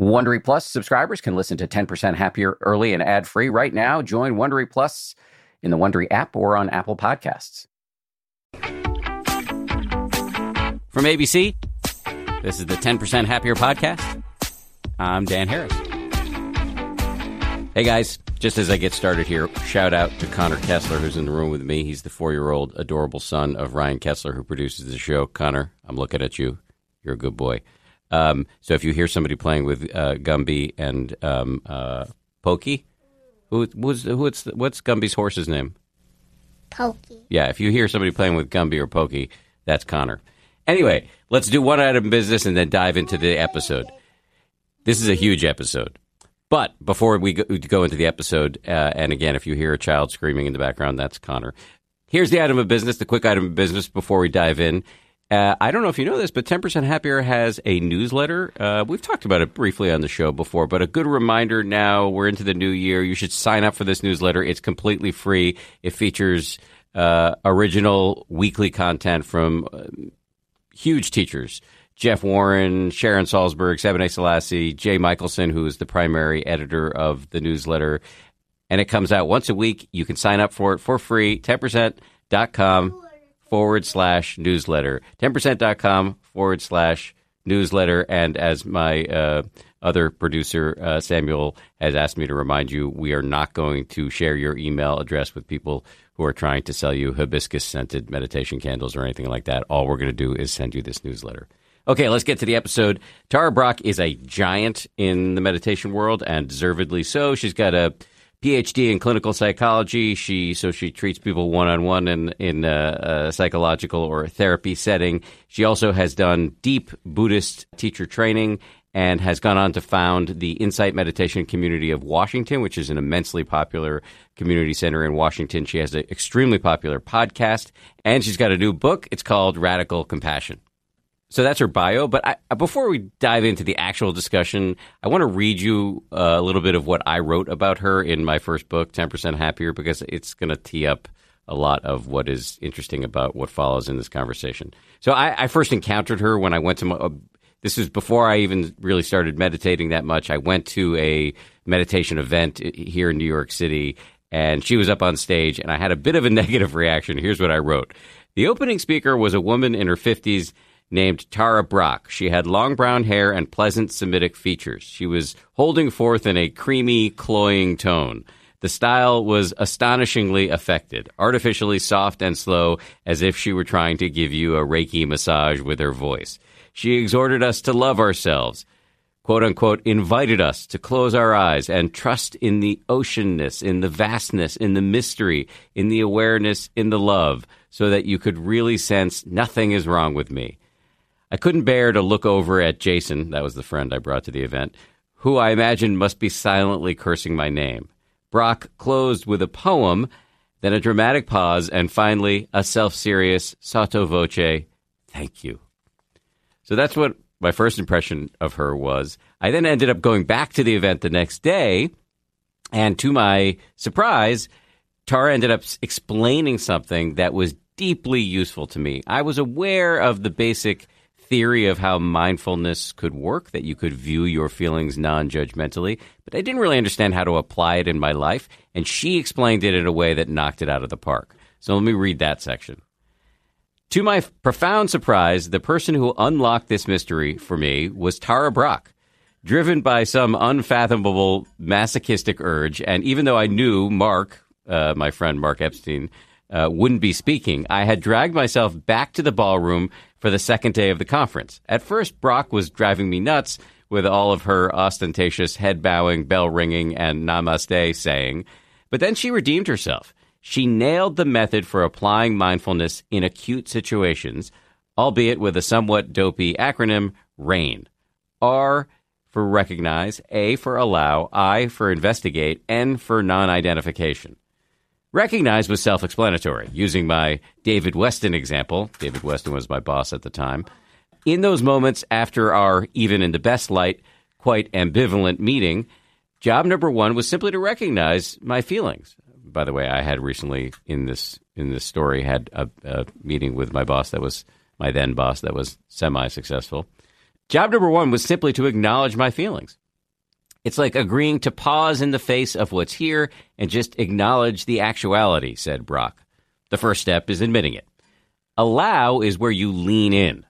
Wondery Plus subscribers can listen to 10% Happier early and ad free right now. Join Wondery Plus in the Wondery app or on Apple Podcasts. From ABC, this is the 10% Happier podcast. I'm Dan Harris. Hey guys, just as I get started here, shout out to Connor Kessler, who's in the room with me. He's the four year old adorable son of Ryan Kessler, who produces the show. Connor, I'm looking at you. You're a good boy. Um, so if you hear somebody playing with uh, Gumby and um, uh, Pokey, who, who's, what's, what's Gumby's horse's name? Pokey. Yeah, if you hear somebody playing with Gumby or Pokey, that's Connor. Anyway, let's do one item of business and then dive into the episode. This is a huge episode. But before we go into the episode, uh, and again, if you hear a child screaming in the background, that's Connor. Here's the item of business, the quick item of business before we dive in. Uh, I don't know if you know this, but 10% Happier has a newsletter. Uh, we've talked about it briefly on the show before, but a good reminder now we're into the new year. You should sign up for this newsletter. It's completely free. It features uh, original weekly content from uh, huge teachers. Jeff Warren, Sharon Salzberg, Sebene Selassie, Jay Michaelson, who is the primary editor of the newsletter. And it comes out once a week. You can sign up for it for free. 10%.com forward slash newsletter. 10%.com forward slash newsletter. And as my uh, other producer, uh, Samuel, has asked me to remind you, we are not going to share your email address with people who are trying to sell you hibiscus scented meditation candles or anything like that. All we're going to do is send you this newsletter. Okay, let's get to the episode. Tara Brach is a giant in the meditation world, and deservedly so. She's got a PhD in clinical psychology. She so she treats people one on one in in a, a, psychological or a therapy setting. She also has done deep Buddhist teacher training and has gone on to found the Insight Meditation Community of Washington, which is an immensely popular community center in Washington. She has an extremely popular podcast, and she's got a new book. It's called Radical Compassion. So that's her bio. But I, before we dive into the actual discussion, I want to read you uh, a little bit of what I wrote about her in my first book, 10% Happier, because it's going to tee up a lot of what is interesting about what follows in this conversation. So I, I first encountered her when I went to my, uh, this was before I even really started meditating that much. I went to a meditation event here in New York City, and she was up on stage, and I had a bit of a negative reaction. Here's what I wrote. The opening speaker was a woman in her 50s named Tara Brach. She had long brown hair and pleasant Semitic features. She was holding forth in a creamy, cloying tone. The style was astonishingly affected, artificially soft and slow, as if she were trying to give you a Reiki massage with her voice. She exhorted us to love ourselves, quote unquote, invited us to close our eyes and trust in the oceanness, in the vastness, in the mystery, in the awareness, in the love, so that you could really sense nothing is wrong with me. I couldn't bear to look over at Jason, that was the friend I brought to the event, who I imagine must be silently cursing my name. Brach closed with a poem, then a dramatic pause, and finally a self serious sotto voce, thank you. So that's what my first impression of her was. I then ended up going back to the event the next day, and to my surprise, Tara ended up explaining something that was deeply useful to me. I was aware of the basic theory of how mindfulness could work, that you could view your feelings non judgmentally, but I didn't really understand how to apply it in my life. And she explained it in a way that knocked it out of the park. So let me read that section. To my profound surprise, the person who unlocked this mystery for me was Tara Brach. Driven by some unfathomable masochistic urge, and even though I knew Mark, uh, my friend Mark Epstein, uh, wouldn't be speaking, I had dragged myself back to the ballroom for the second day of the conference. At first, Brach was driving me nuts with all of her ostentatious head bowing, bell ringing, and namaste saying, but then she redeemed herself. She nailed the method for applying mindfulness in acute situations, albeit with a somewhat dopey acronym RAIN. R for recognize, A for allow, I for investigate, N for non identification. Recognize was self explanatory. Using my David Westin example, David Westin was my boss at the time. In those moments after our, even in the best light, quite ambivalent meeting, job number one was simply to recognize my feelings. By the way, I had recently in this in this story had a, a meeting with my boss that was my then boss that was semi successful. Job number one was simply to acknowledge my feelings. It's like agreeing to pause in the face of what's here and just acknowledge the actuality, said Brach. The first step is admitting it. Allow is where you lean in.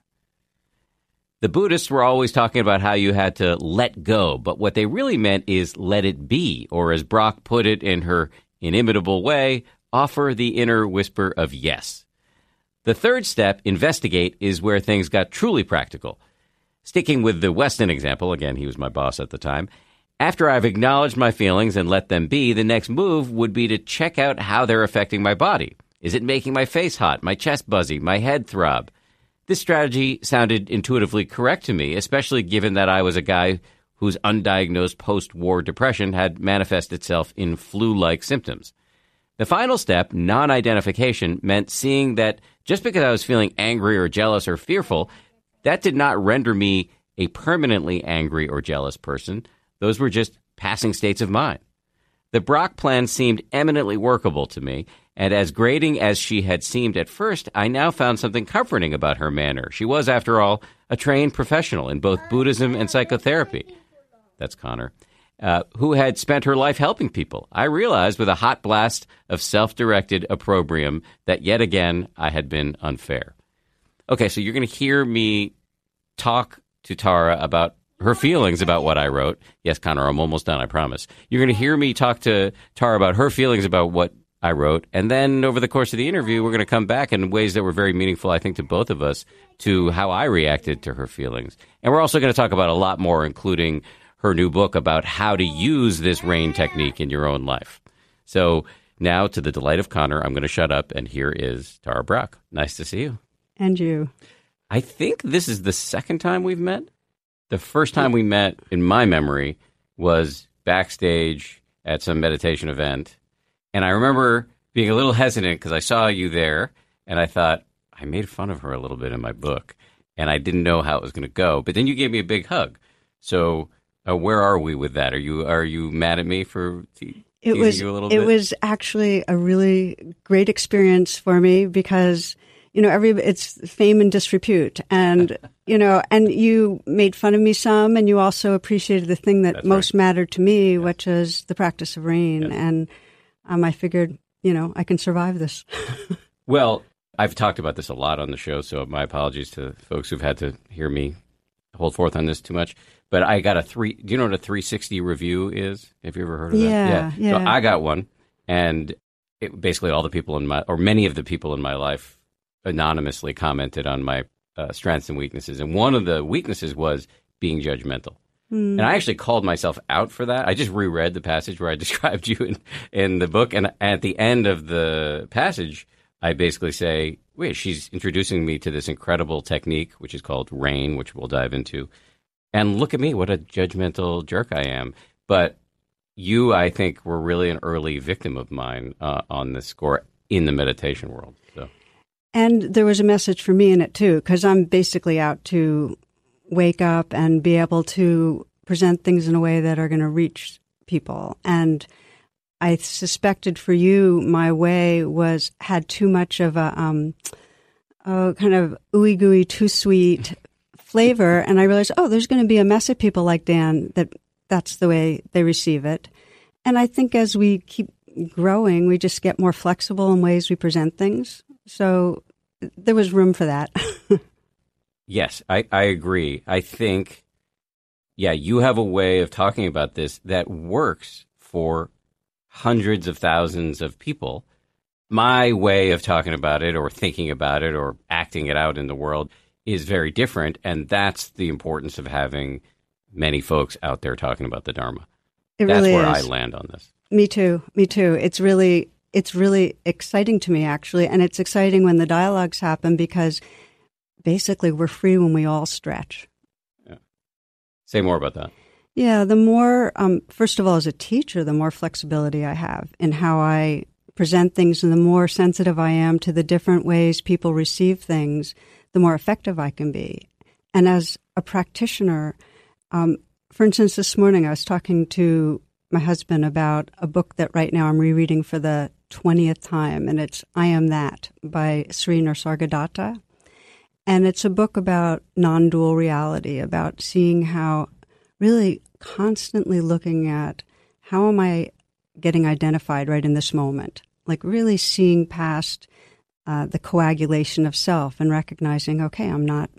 The Buddhists were always talking about how you had to let go, but what they really meant is let it be, or as Brach put it in her inimitable way, offer the inner whisper of yes. The third step, investigate, is where things got truly practical. Sticking with the Westin example, again, he was my boss at the time, after I've acknowledged my feelings and let them be, the next move would be to check out how they're affecting my body. Is it making my face hot, my chest buzzy, my head throb? This strategy sounded intuitively correct to me, especially given that I was a guy whose undiagnosed post war depression had manifested itself in flu like symptoms. The final step, non identification, meant seeing that just because I was feeling angry or jealous or fearful, that did not render me a permanently angry or jealous person. Those were just passing states of mind. The Brach plan seemed eminently workable to me, and as grating as she had seemed at first, I now found something comforting about her manner. She was, after all, a trained professional in both Buddhism and psychotherapy. That's Connor. Uh, who had spent her life helping people. I realized with a hot blast of self directed opprobrium that yet again I had been unfair. Okay, so you're going to hear me talk to Tara about her feelings about what I wrote. Yes, Connor, I'm almost done, I promise. You're going to hear me talk to Tara about her feelings about what I wrote. And then over the course of the interview, we're going to come back in ways that were very meaningful, I think, to both of us, to how I reacted to her feelings. And we're also going to talk about a lot more, including her new book about how to use this rain technique in your own life. So now, to the delight of Connor, I'm going to shut up. And here is Tara Brach. Nice to see you. And you. I think this is the second time we've met. The first time we met, in my memory, was backstage at some meditation event and I remember being a little hesitant because I saw you there and I thought, I made fun of her a little bit in my book and I didn't know how it was going to go. But then you gave me a big hug. So uh, where are we with that? Are you are you mad at me for te- it was it bit? was actually a really great experience for me because you know every it's fame and disrepute and you know and you made fun of me some and you also appreciated the thing that That's most right. mattered to me which is the practice of rain Yes. and um, I figured, you know, I can survive this. Well, I've talked about this a lot on the show, so my apologies to folks who've had to hear me hold forth on this too much. But I got a three. Do you know what a 360 review is? Have you ever heard of that? Yeah, So yeah. I got one, and it, basically all the people in my, or many of the people in my life, anonymously commented on my uh, strengths and weaknesses. And one of the weaknesses was being judgmental. And I actually called myself out for that. I just reread the passage where I described you in, in the book. And at the end of the passage, I basically say, wait, she's introducing me to this incredible technique, which is called RAIN, which we'll dive into. And look at me, what a judgmental jerk I am. But you, I think, were really an early victim of mine uh, on this score in the meditation world. And there was a message for me in it too, because I'm basically out to wake up and be able to present things in a way that are going to reach people. And I suspected for you, my way was had too much of a um, kind of ooey gooey, too sweet flavor. And I realized, oh, there's going to be a mess of people like Dan that that's the way they receive it. And I think as we keep growing, we just get more flexible in ways we present things. So there was room for that. Yes, I, I agree. I think, yeah, you have a way of talking about this that works for hundreds of thousands of people. My way of talking about it or thinking about it or acting it out in the world is very different. And that's the importance of having many folks out there talking about the Dharma. It that's really where is. I land on this. Me too. Me too. It's really it's really exciting to me actually, and it's exciting when the dialogues happen because basically we're free when we all stretch. Yeah. Say more about that. Yeah, the more um, first of all, as a teacher, the more flexibility I have in how I present things, and the more sensitive I am to the different ways people receive things, the more effective I can be. And as a practitioner, um, for instance, this morning I was talking to my husband about a book that right now I'm rereading for the 20th time, and it's I Am That by Sri Nisargadatta. And it's a book about non dual reality, about seeing how really constantly looking at how am I getting identified right in this moment? Like really seeing past uh, the coagulation of self and recognizing, okay, I'm not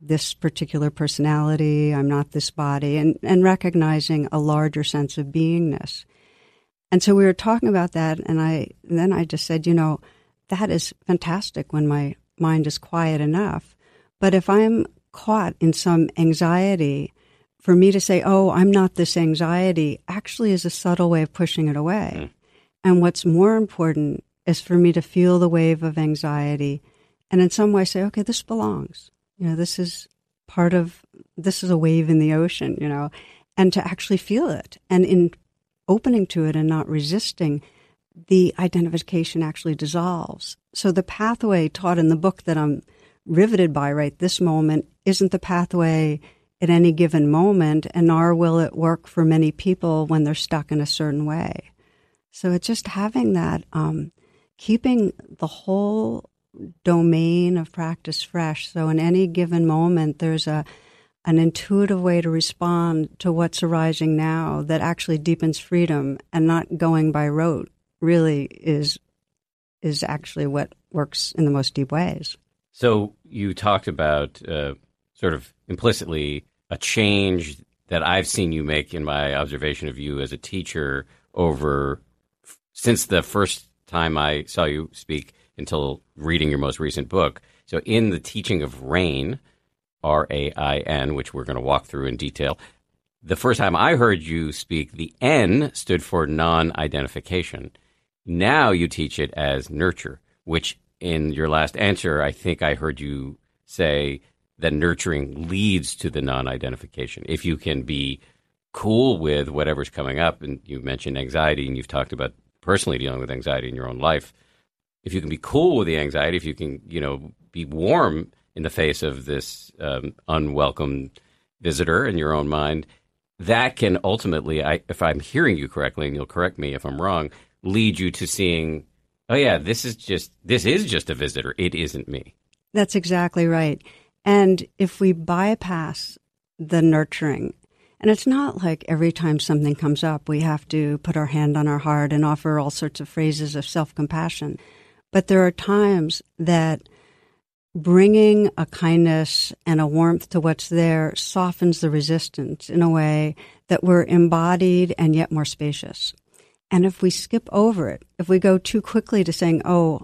this particular personality, I'm not this body, and, and recognizing a larger sense of beingness. And so we were talking about that, and I and then I just said, you know, that is fantastic when my mind is quiet enough. But if I'm caught in some anxiety, for me to say, oh, I'm not this anxiety, actually is a subtle way of pushing it away. Mm. And what's more important is for me to feel the wave of anxiety and in some way say, okay, this belongs. You know, this is part of, this is a wave in the ocean, you know, and to actually feel it. And in opening to it and not resisting, the identification actually dissolves. So the pathway taught in the book that I'm riveted by right this moment isn't the pathway at any given moment, and nor will it work for many people when they're stuck in a certain way. So it's just having that, um, keeping the whole domain of practice fresh. So in any given moment, there's a an intuitive way to respond to what's arising now that actually deepens freedom and not going by rote really is is actually what works in the most deep ways. So you talked about uh, sort of implicitly a change that I've seen you make in my observation of you as a teacher over since the first time I saw you speak until reading your most recent book. So in the teaching of rain, R A I N, which we're going to walk through in detail. The first time I heard you speak, the N stood for non identification. Now you teach it as nurture, which in your last answer, I think I heard you say that nurturing leads to the non identification. If you can be cool with whatever's coming up, and you mentioned anxiety, and you've talked about personally dealing with anxiety in your own life. If you can be cool with the anxiety, if you can, you know, be warm in the face of this um, unwelcome visitor in your own mind, that can ultimately, I, if I'm hearing you correctly, and you'll correct me if I'm wrong, lead you to seeing, oh yeah, this is just this is just a visitor. It isn't me. That's exactly right. And if we bypass the nurturing, and it's not like every time something comes up, we have to put our hand on our heart and offer all sorts of phrases of self compassion. But there are times that bringing a kindness and a warmth to what's there softens the resistance in a way that we're embodied and yet more spacious. And if we skip over it, if we go too quickly to saying, oh,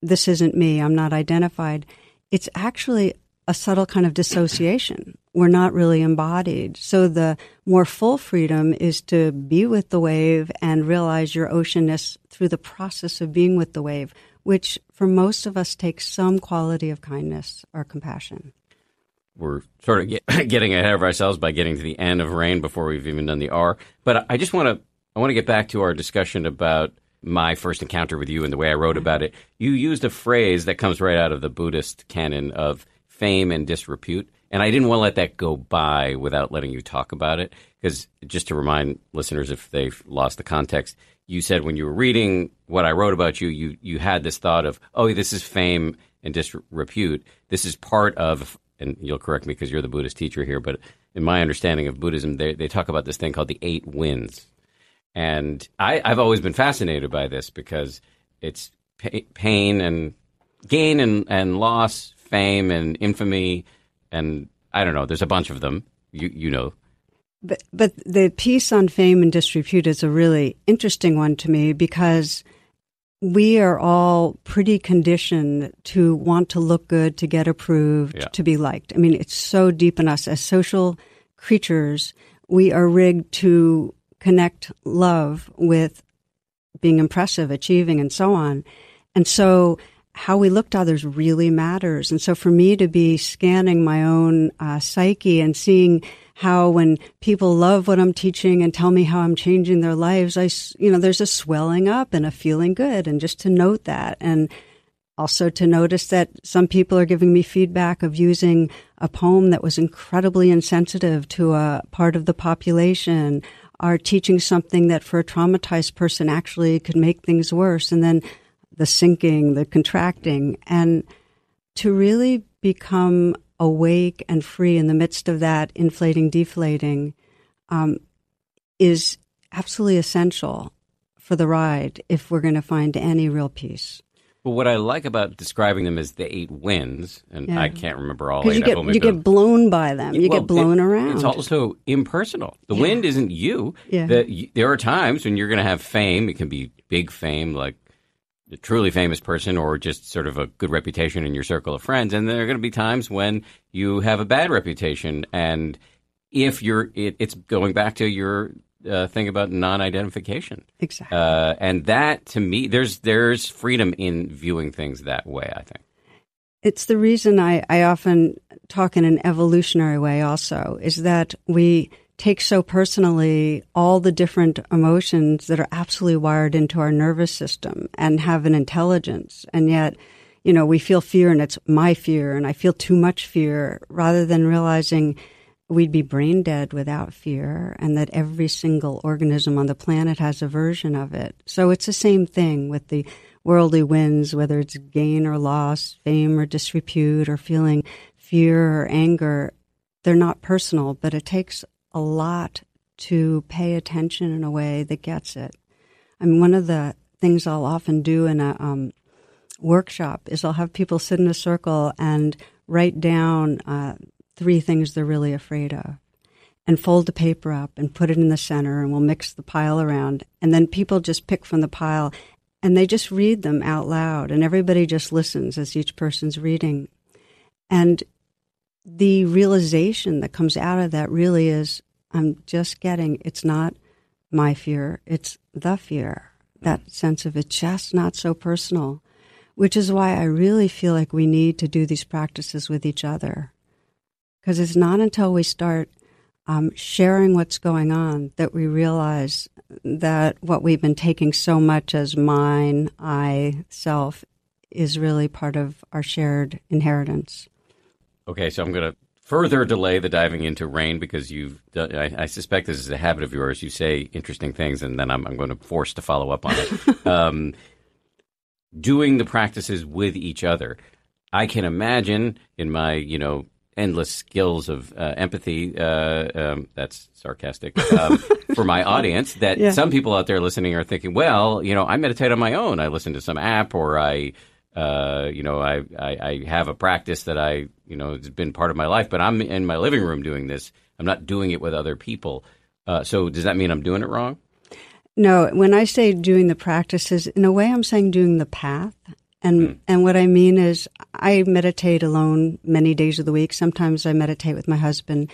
this isn't me, I'm not identified, it's actually a subtle kind of dissociation. We're not really embodied. So the more full freedom is to be with the wave and realize your oceanness through the process of being with the wave which for most of us takes some quality of kindness or compassion. We're sort of get, getting ahead of ourselves by getting to the end of rain before we've even done the R. But I just want to I want to get back to our discussion about my first encounter with you and the way I wrote mm-hmm. about it. You used a phrase that comes right out of the Buddhist canon of fame and disrepute. And I didn't want to let that go by without letting you talk about it. Because just to remind listeners, if they've lost the context, you said when you were reading what I wrote about you, you you had this thought of, oh, this is fame and disrepute. This is part of, and you'll correct me because you're the Buddhist teacher here, but in my understanding of Buddhism, they, they talk about this thing called the eight winds. And I, I've always been fascinated by this because it's pain and gain and, and loss, fame and infamy, and I don't know, there's a bunch of them. You, you know but but the piece on fame and disrepute is a really interesting one to me because we are all pretty conditioned to want to look good, to get approved, yeah. to be liked. I mean, it's so deep in us as social creatures. We are rigged to connect love with being impressive, achieving, and so on. And so how we look to others really matters. And so for me to be scanning my own uh, psyche and seeing how when people love what I'm teaching and tell me how I'm changing their lives, I, you know, there's a swelling up and a feeling good. And just to note that and also to notice that some people are giving me feedback of using a poem that was incredibly insensitive to a part of the population are teaching something that for a traumatized person actually could make things worse. And then the sinking, the contracting, and to really become awake and free in the midst of that inflating, deflating, um, is absolutely essential for the ride if we're going to find any real peace. But what I like about describing them as the eight winds, and Yeah. I can't remember all eight you get of them. you get blown by them. You Well, get blown it- around. It's also impersonal. The wind isn't you. Yeah. The, there are times when you're going to have fame. It can be big fame, like a truly famous person, or just sort of a good reputation in your circle of friends. And there are going to be times when you have a bad reputation. And if you're, it, it's going back to your uh, thing about non-identification. exactly. Uh, and that, to me, there's there's freedom in viewing things that way. I think. it's the reason I, I often talk in an evolutionary way also is that we take so personally all the different emotions that are absolutely wired into our nervous system and have an intelligence and yet you know we feel fear and it's my fear and i feel too much fear rather than realizing we'd be brain dead without fear and that every single organism on the planet has a version of it. So it's the same thing with the worldly winds, whether it's gain or loss, fame or disrepute, or feeling fear or anger. They're not personal, but it takes a lot to pay attention in a way that gets it. I mean, one of the things I'll often do in a um, workshop is I'll have people sit in a circle and write down uh, three things they're really afraid of and fold the paper up and put it in the center and we'll mix the pile around and then people just pick from the pile and they just read them out loud and everybody just listens as each person's reading and the realization that comes out of that really is i'm just getting it's not my fear it's the fear that sense of it's just not so personal which is why i really feel like we need to do these practices with each other because it's not until we start um, sharing what's going on that we realize that what we've been taking so much as mine, I, self, is really part of our shared inheritance. Okay, so I'm going to further delay the diving into rain because you've. done- I, I suspect this is a habit of yours. You say interesting things, and then I'm, I'm going to force to follow up on it. um, doing the practices with each other, I can imagine in my you know endless skills of uh, empathy. Uh, um, that's sarcastic um, for my audience. That Yeah. some people out there listening are thinking, well, you know, I meditate on my own. I listen to some app, or I, uh, you know, I, I I have a practice that I, you know, it's been part of my life. But I'm in my living room doing this. I'm not doing it with other people. Uh, so does that mean I'm doing it wrong? No, when I say doing the practices, in a way, I'm saying doing the path. And and what I mean is, I meditate alone many days of the week. Sometimes I meditate with my husband,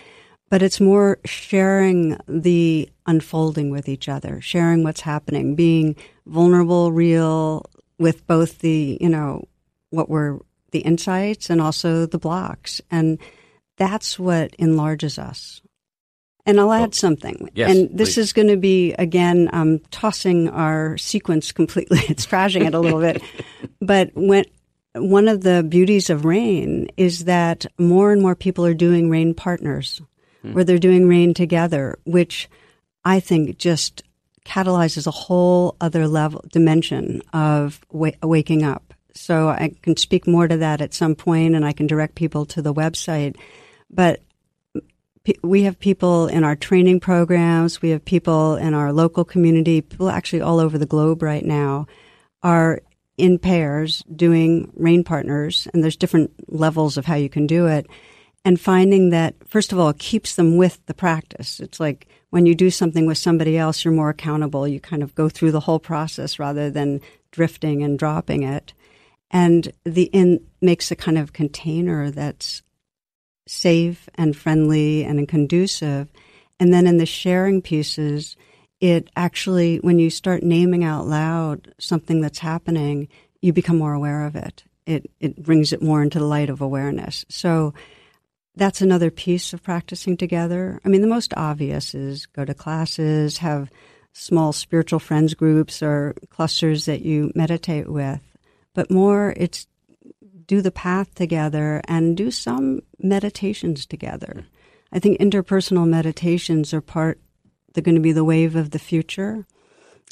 but it's more sharing the unfolding with each other, sharing what's happening, being vulnerable, real with both the you know what were the insights and also the blocks, and that's what enlarges us. And I'll add something. yes, and this please. is going to be again um, tossing our sequence completely. It's trashing it a little bit. But when one of the beauties of rain is that more and more people are doing rain partners, where they're doing rain together, which I think just catalyzes a whole other level dimension of wa- waking up. So I can speak more to that at some point, and I can direct people to the website. But pe- we have people in our training programs. We have people in our local community. People actually all over the globe right now are in pairs doing rain partners, and there's different levels of how you can do it. And finding that, first of all, keeps them with the practice. It's like when you do something with somebody else, you're more accountable. You kind of go through the whole process rather than drifting and dropping it. And the in makes a kind of container that's safe and friendly and conducive. And then in the sharing pieces, it actually, when you start naming out loud something that's happening, you become more aware of it. It, it brings it more into the light of awareness. So that's another piece of practicing together. I mean, the most obvious is go to classes, have small spiritual friends groups or clusters that you meditate with. But more, it's do the path together and do some meditations together. I think interpersonal meditations are part, they're going to be the wave of the future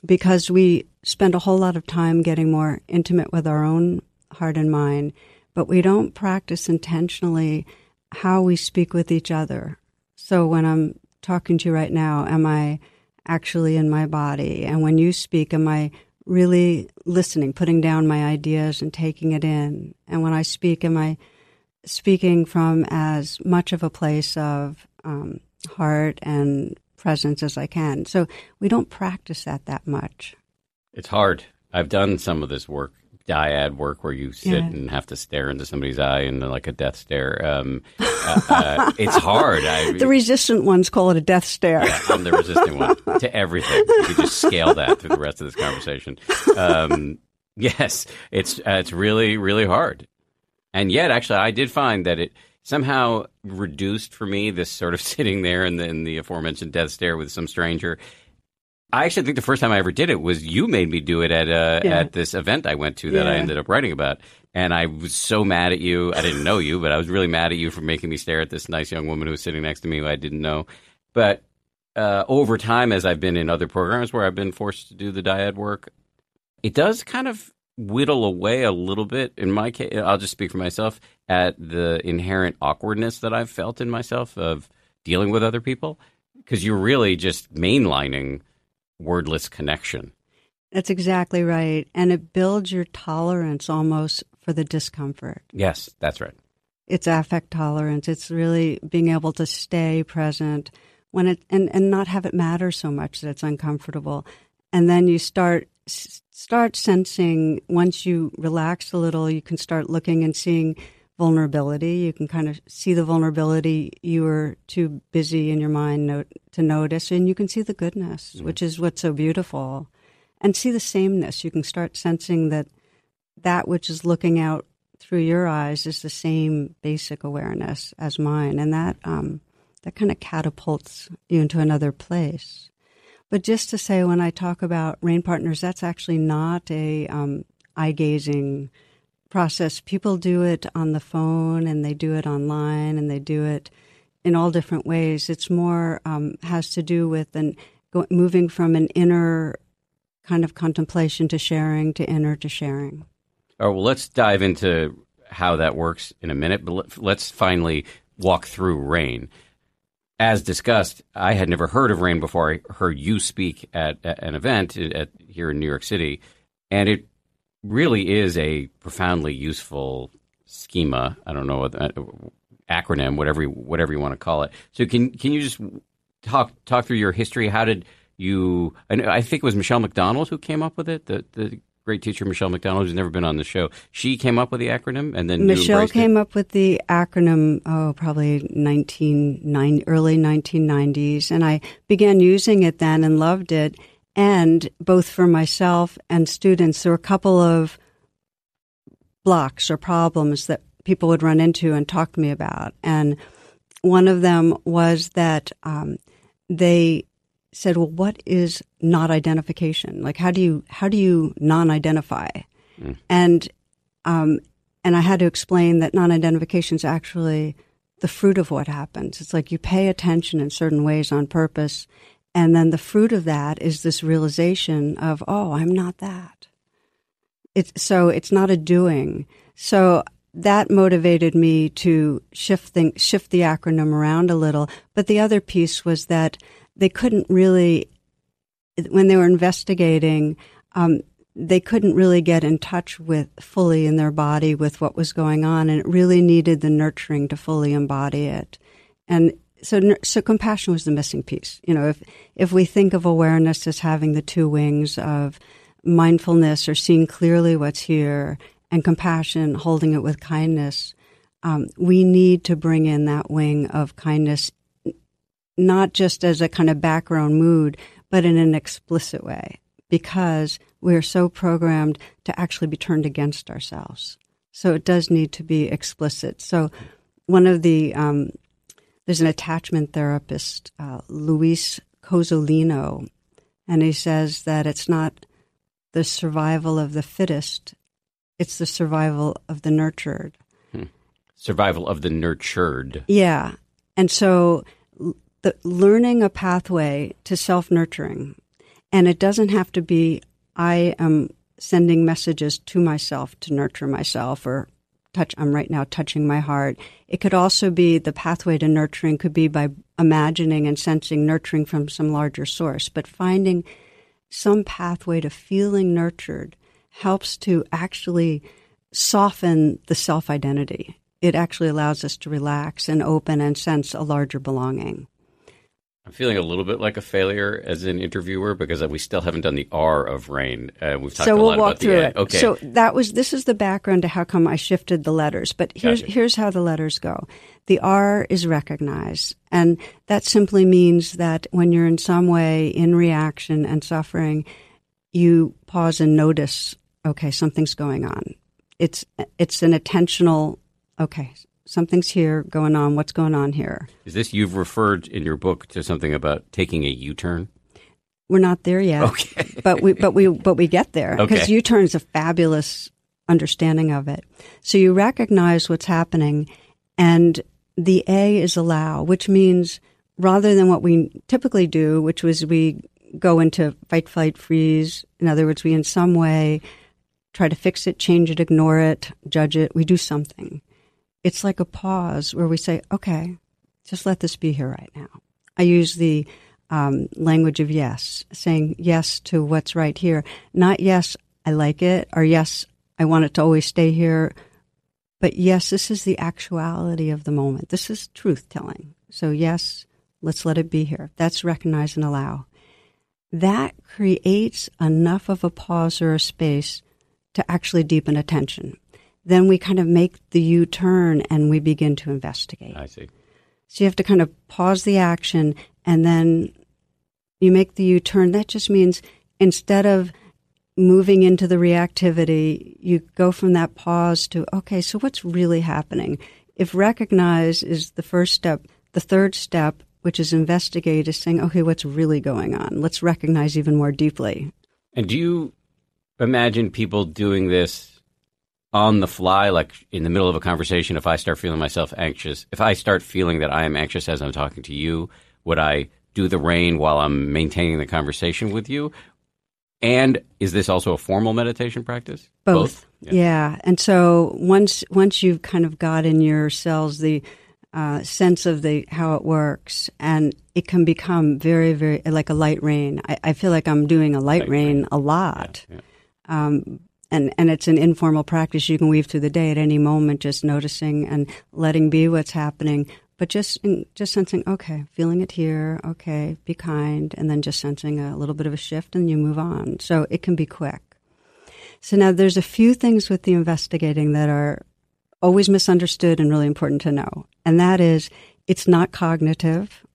because we spend a whole lot of time getting more intimate with our own heart and mind, but we don't practice intentionally how we speak with each other. So when I'm talking to you right now, am I actually in my body? And when you speak, am I really listening, putting down my ideas and taking it in? And when I speak, am I speaking from as much of a place of um, heart and presence as I can? So we don't practice that that much. It's hard. I've done some of this work, dyad work, where you sit Yeah. and have to stare into somebody's eye and like a death stare. Um, uh, uh, it's hard. I, The resistant ones call it a death stare. I'm the resistant one to everything. You could just scale that through the rest of this conversation. Um, yes, it's uh, it's really really hard, and yet actually I did find that it somehow reduced for me this sort of sitting there in the, in the aforementioned death stare with some stranger. I actually think the first time I ever did it was you made me do it at uh, Yeah. at this event I went to that I ended up writing about, and I was so mad at you. I didn't know you, but I was really mad at you for making me stare at this nice young woman who was sitting next to me who I didn't know. But uh, over time, as I've been in other programs where I've been forced to do the dyad work, it does kind of whittle away a little bit. In my case, I'll just speak for myself at the inherent awkwardness that I've felt in myself of dealing with other people because you're really just mainlining wordless connection. That's exactly right. And it builds your tolerance almost for the discomfort. Yes, that's right. It's affect tolerance. It's really being able to stay present when it and, and not have it matter so much that it's uncomfortable. And then you start start sensing once you relax a little, you can start looking and seeing vulnerability. You can kind of see the vulnerability you were too busy in your mind to notice, and you can see the goodness, which is what's so beautiful, and see the sameness. You can start sensing that that which is looking out through your eyes is the same basic awareness as mine, and that um, that kind of catapults you into another place. But just to say, when I talk about rain partners, that's actually not a um, eye gazing process. People do it on the phone, and they do it online, and they do it in all different ways. It's more um, has to do with an go, moving from an inner kind of contemplation to sharing to inner to sharing. All right, well, let's dive into how that works in a minute, but let- let's finally walk through rain. As discussed, I had never heard of rain before I heard you speak at, at an event at, here in New York City, and it really is a profoundly useful schema. I don't know uh, acronym, whatever you, whatever you want to call it. So, can can you just talk talk through your history? How did you? I, know- I think it was Michele McDonald who came up with it. The the great teacher Michele McDonald, who's never been on the show. She came up with the acronym, and then Michele embraced it? came up with the acronym, oh, probably 1990, early 1990s, and I began using it then and loved it. And both for myself and students, there were a couple of blocks or problems that people would run into and talk to me about. And one of them was that um, they said, "Well, what is not identification? Like, how do you how do you non-identify?" And um, and I had to explain that non-identification is actually the fruit of what happens. It's like you pay attention in certain ways on purpose, and then the fruit of that is this realization of, "Oh, I'm not that." It's so it's not a doing. So that motivated me to shift shift the acronym around a little. But the other piece was that they couldn't really, when they were investigating, um, they couldn't really get in touch with fully in their body with what was going on, and it really needed the nurturing to fully embody it. And so, so compassion was the missing piece. You know, if if we think of awareness as having the two wings of mindfulness or seeing clearly what's here, and compassion, holding it with kindness, um, we need to bring in that wing of kindness, not just as a kind of background mood, but in an explicit way, because we're so programmed to actually be turned against ourselves. So it does need to be explicit. So one of the um, there's an attachment therapist, uh, Louis Cozolino, and he says that it's not the survival of the fittest, it's the survival of the nurtured. Hmm. Survival of the nurtured. Yeah. And so the learning a pathway to self nurturing, and it doesn't have to be I am sending messages to myself to nurture myself or touch I'm right now touching my heart. It could also be the pathway to nurturing could be by imagining and sensing nurturing from some larger source, but finding some pathway to feeling nurtured helps to actually soften the self identity. It actually allows us to relax and open and sense a larger belonging. I'm feeling a little bit like a failure as an interviewer because we still haven't done the R of rain. Uh, we've talked so a we'll lot walk about through the it. Okay. So that was this is the background to how come I shifted the letters. But here's Gotcha. here's how the letters go. The R is recognize, and that simply means that when you're in some way in reaction and suffering, you pause and notice. Okay, something's going on. It's it's an attentional. Okay, something's here going on. What's going on here? Is this you've referred in your book to something about taking a U-turn? We're not there yet. Okay. but we but we but we get there because Okay. U-turn is a fabulous understanding of it. So you recognize what's happening, and the A is allow, which means rather than what we typically do, which was we go into fight, flight, freeze. In other words, we in some way try to fix it, change it, ignore it, judge it. We do something. It's like a pause where we say, "Okay, just let this be here right now." I use the um, language of yes, saying yes to what's right here, not yes, I like it, or yes, I want it to always stay here, but yes, this is the actuality of the moment. This is truth telling. So, yes, let's let it be here. That's recognize and allow. That creates enough of a pause or a space to actually deepen attention. Then we kind of make the U turn and we begin to investigate. I see. So you have to kind of pause the action and then you make the U turn. That just means instead of moving into the reactivity, you go from that pause to, okay, so what's really happening? If recognize is the first step, the third step, which is investigate, is saying, okay, what's really going on? Let's recognize even more deeply. And do you imagine people doing this on the fly, like in the middle of a conversation? If I start feeling myself anxious, if I start feeling that I am anxious as I'm talking to you, would I do the rain while I'm maintaining the conversation with you? And is this also a formal meditation practice? Both. Yeah. Yeah. And so once once you've kind of got in your cells the uh, sense of the how it works, and it can become very, very like a light rain. I, I feel like I'm doing a light, Light rain, rain. a lot. Yeah. Um, and, and it's an informal practice you can weave through the day at any moment, just noticing and letting be what's happening, but just just sensing, okay, feeling it here, okay, be kind, and then just sensing a little bit of a shift, and you move on. So it can be quick. So now there's a few things with the investigating that are always misunderstood and really important to know. And that is it's not cognitive,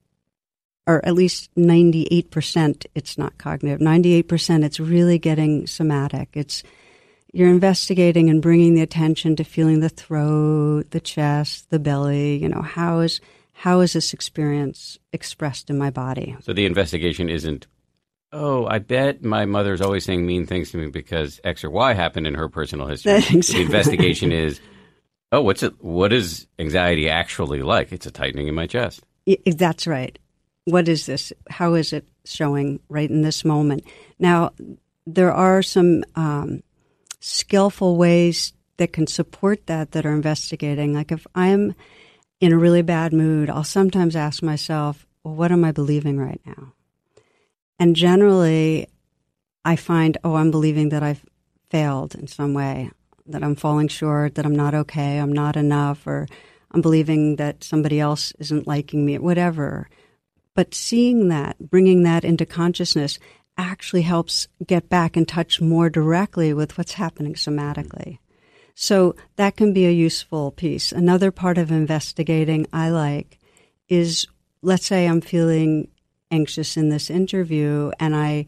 or at least 98% it's not cognitive. 98% it's really getting somatic. It's you're investigating and bringing the attention to feeling the throat, the chest, the belly, you know, how is how is this experience expressed in my body? So the investigation isn't, oh, I bet my mother's always saying mean things to me because X or Y happened in her personal history. Exactly. The investigation is, oh, what's it? What is anxiety actually like? It's a tightening in my chest. That's right. What is this? How is it showing right in this moment? Now, there are some um, skillful ways that can support that that are investigating. Like if I'm in a really bad mood, I'll sometimes ask myself, well, what am I believing right now? And generally, I find, oh, I'm believing that I've failed in some way, that I'm falling short, that I'm not okay, I'm not enough, or I'm believing that somebody else isn't liking me, whatever. But seeing that, bringing that into consciousness, actually helps get back in touch more directly with what's happening somatically. So that can be a useful piece. Another part of investigating I like is let's say I'm feeling anxious in this interview and I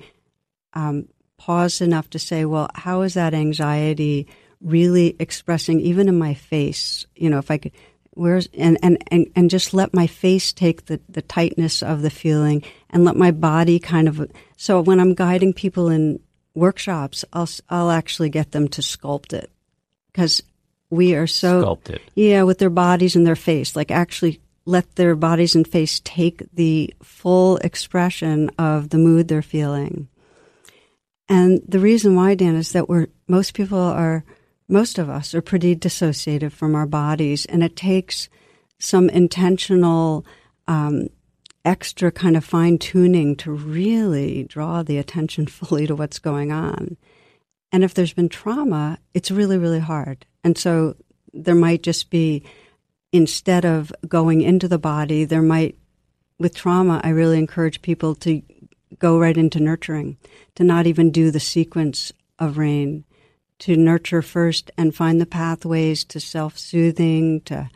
um, pause enough to say, well, how is that anxiety really expressing even in my face? You know, if I could, where's, and, and, and, and just let my face take the, the tightness of the feeling and let my body kind of, so when I'm guiding people in workshops, I'll, I'll actually get them to sculpt it because we are so Sculpt it. yeah, with their bodies and their face, like actually let their bodies and face take the full expression of the mood they're feeling. And the reason why, Dan, is that we're most people are most of us are pretty dissociated from our bodies, and it takes some intentional um, extra kind of fine tuning to really draw the attention fully to what's going on. And if there's been trauma, it's really, really hard. And so there might just be, instead of going into the body, there might, with trauma, I really encourage people to go right into nurturing, to not even do the sequence of rain, to nurture first and find the pathways to self soothing, to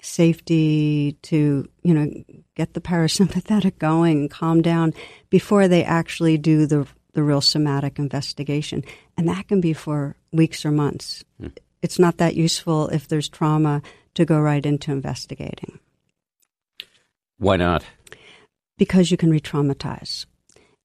safety, to, you know, get the parasympathetic going and calm down before they actually do the the real somatic investigation. And that can be for weeks or months. Hmm. It's not that useful if there's trauma to go right into investigating. Why not? Because you can re traumatize.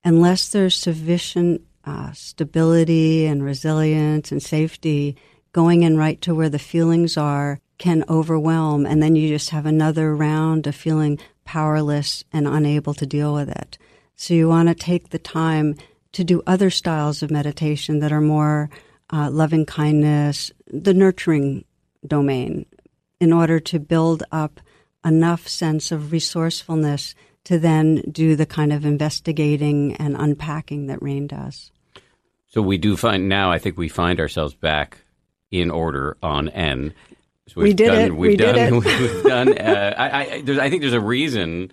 Unless there's sufficient uh, stability and resilience and safety, going in right to where the feelings are can overwhelm. And then you just have another round of feeling powerless and unable to deal with it. So you want to take the time to do other styles of meditation that are more uh, loving kindness, the nurturing domain, in order to build up enough sense of resourcefulness to then do the kind of investigating and unpacking that Rain does. So we do find now. I think we find ourselves back in order on N. So we did done, it. We've we done. Did it. We've done. Uh, I, I, I, think there's a reason,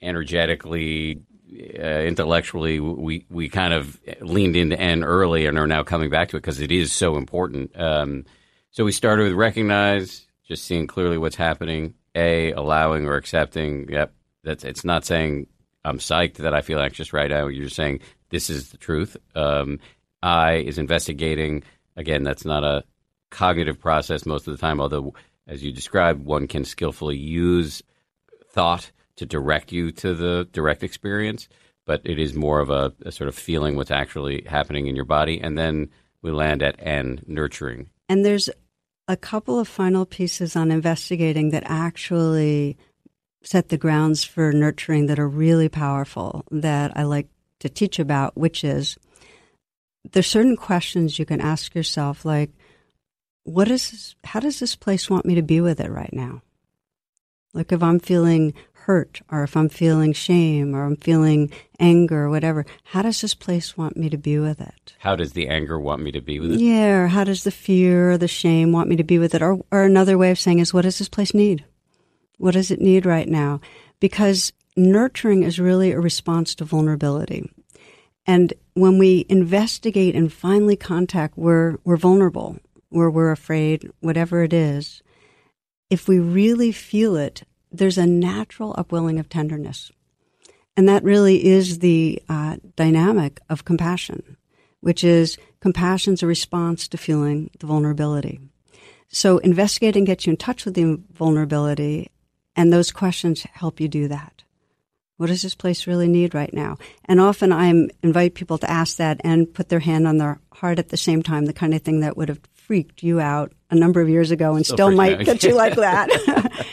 energetically, uh, intellectually, we we kind of leaned into N early and are now coming back to it because it is so important. Um, so we started with recognize, just seeing clearly what's happening. A, allowing or accepting. Yep, that's it's not saying I'm psyched that I feel anxious right now. You're just saying this is the truth. Um, I is investigating. Again, that's not a cognitive process most of the time, although, as you described, one can skillfully use thought to direct you to the direct experience, but it is more of a, a sort of feeling what's actually happening in your body. And then we land at N, nurturing. And there's a couple of final pieces on investigating that actually set the grounds for nurturing that are really powerful that I like to teach about, which is there's certain questions you can ask yourself, like, what is this, how does this place want me to be with it right now? Like if I'm feeling hurt or if I'm feeling shame or I'm feeling anger or whatever, how does this place want me to be with it? How does the anger want me to be with it? Yeah, or how does the fear or the shame want me to be with it? Or, or another way of saying is, what does this place need? What does it need right now? Because nurturing is really a response to vulnerability. And when we investigate and finally contact, we're, we're vulnerable, where we're afraid, whatever it is. If we really feel it, there's a natural upwelling of tenderness. And that really is the uh, dynamic of compassion, which is compassion's a response to feeling the vulnerability. So investigating gets you in touch with the vulnerability and those questions help you do that. What does this place really need right now? And often I invite people to ask that and put their hand on their heart at the same time, the kind of thing that would have freaked you out a number of years ago and still, still might get you like that.